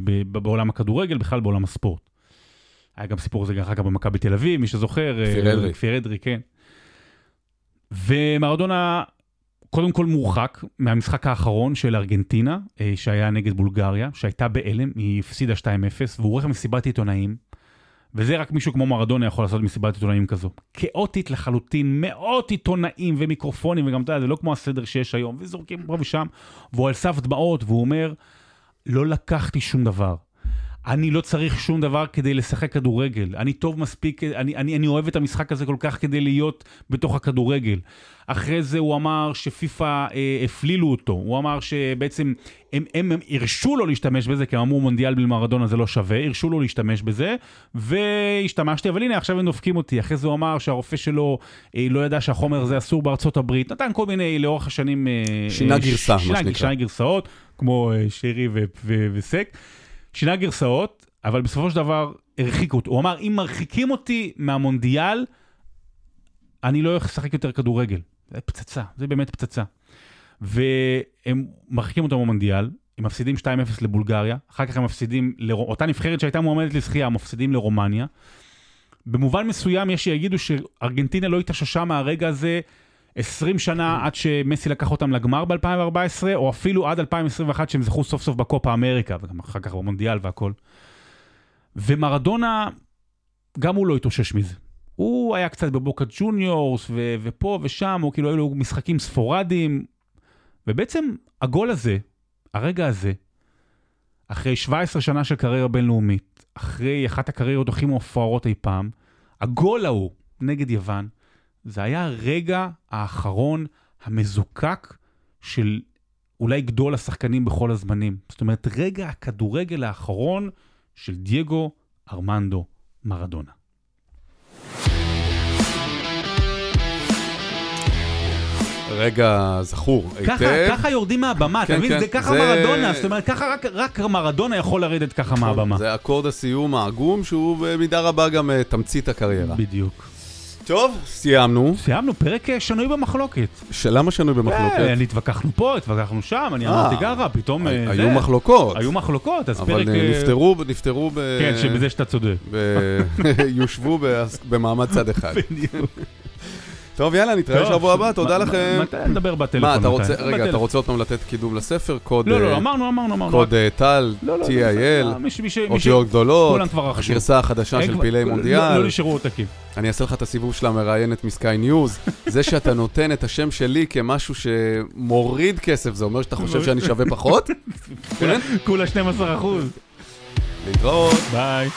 ב, ב, בעולם הכדורגל, בכלל בעולם הספורט. היה גם סיפור הזה אחר כך במכבי תל אבב, מי שזוכר. אה, כפיר אדרי. כפיר אדרי, כן. ומרדונה קודם כל מורחק מהמשחק האחרון של ארגנטינה, אה, שהיה נגד בולגריה, שהייתה בהלם, היא הפסידה 2-0, והוא עורך מסיבת עיתונאים, וזה רק מישהו כמו מרדונה יכול לעשות מסיבת עיתונאים כזו. כאוטית לחלוטין, מאות עיתונאים ומיקרופונים, וגם אתה יודע, זה לא כמו הסדר שיש היום, וזורקים פה ושם, והוא על סף דמעות, והוא אומר, לא לקחתי שום דבר. אני לא צריך שום דבר כדי לשחק כדורגל. אני טוב מספיק, אני, אני, אני אוהב את המשחק הזה כל כך כדי להיות בתוך הכדורגל. אחרי זה הוא אמר שפיפ"א אה, הפלילו אותו. הוא אמר שבעצם הם, הם, הם הרשו לו להשתמש בזה, כי הם אמרו מונדיאל בלי מרדונה זה לא שווה, הרשו לו להשתמש בזה, והשתמשתי, אבל הנה עכשיו הם דופקים אותי. אחרי זה הוא אמר שהרופא שלו אה, לא ידע שהחומר הזה אסור בארצות הברית. נתן כל מיני, לאורך השנים... אה, שינה אה, גרסה, מה שינה, שנקרא. שינה גרסאות, כמו אה, שרי ו- ו- וסק. שינה גרסאות, אבל בסופו של דבר הרחיקו אותו. הוא אמר, אם מרחיקים אותי מהמונדיאל, אני לא לשחק יותר כדורגל. זה פצצה, זה באמת פצצה. והם מרחיקים אותו מהמונדיאל, הם מפסידים 2-0 לבולגריה, אחר כך הם מפסידים, לר... אותה נבחרת שהייתה מועמדת לזכייה, מפסידים לרומניה. במובן מסוים יש שיגידו שארגנטינה לא התאוששה מהרגע הזה 20 שנה עד שמסי לקח אותם לגמר ב-2014, או אפילו עד 2021 שהם זכו סוף סוף בקופה אמריקה, וגם אחר כך במונדיאל והכל. ומרדונה, גם הוא לא התאושש מזה. הוא היה קצת בבוקה ג'וניורס, ו- ופה ושם, הוא כאילו היו לו משחקים ספורדיים, ובעצם הגול הזה, הרגע הזה, אחרי 17 שנה של קריירה בינלאומית, אחרי אחת הקריירות הכי מפוארות אי פעם, הגול ההוא נגד יוון, זה היה הרגע האחרון המזוקק של אולי גדול השחקנים בכל הזמנים. זאת אומרת, רגע הכדורגל האחרון של דייגו ארמנדו מרדונה. רגע זכור ככה, היטב. ככה יורדים מהבמה, אתה כן, מבין? כן, זה ככה זה- מרדונה, זאת אומרת, ככה רק, רק מרדונה יכול לרדת ככה מהבמה. זה אקורד הסיום העגום, שהוא במידה רבה גם אה, תמצית הקריירה. בדיוק. טוב, סיימנו. סיימנו, פרק אה, שנוי במחלוקת. למה שנוי במחלוקת? אה, התווכחנו פה, התווכחנו שם, אני אה. אמרתי גרה, פתאום... אה, היו. מחלוקות. היו מחלוקות, אז אבל פרק... אה, אה, נפטרו, נפטרו ב... כן, שבזה שאתה צודק. [laughs] יושבו במעמד צד אחד. בדיוק. טוב, יאללה, נתראה טוב, שבוע הבא, תודה לכם. מתי נדבר בטלפון? מה, אתה? רוצה, רגע, אתה. רוצה עוד פעם לתת קידום לספר? קוד לא, אה, לא, אמרנו, אמרנו, אמרנו. קוד אה, טל, לא, לא, לא, TIL, לא, ש- אותיות גדולות. הגרסה החדשה של פעילי לא- מונדיאל. לא נשארו עותקים. אני אעשה לך את הסיבוב של המראיינת מסקאי ניוז. [laughs] זה שאתה נותן את השם שלי כמשהו שמוריד כסף, זה אומר שאתה חושב שאני שווה פחות? [laughs] כן? כולה 12 אחוז. להתראות. ביי.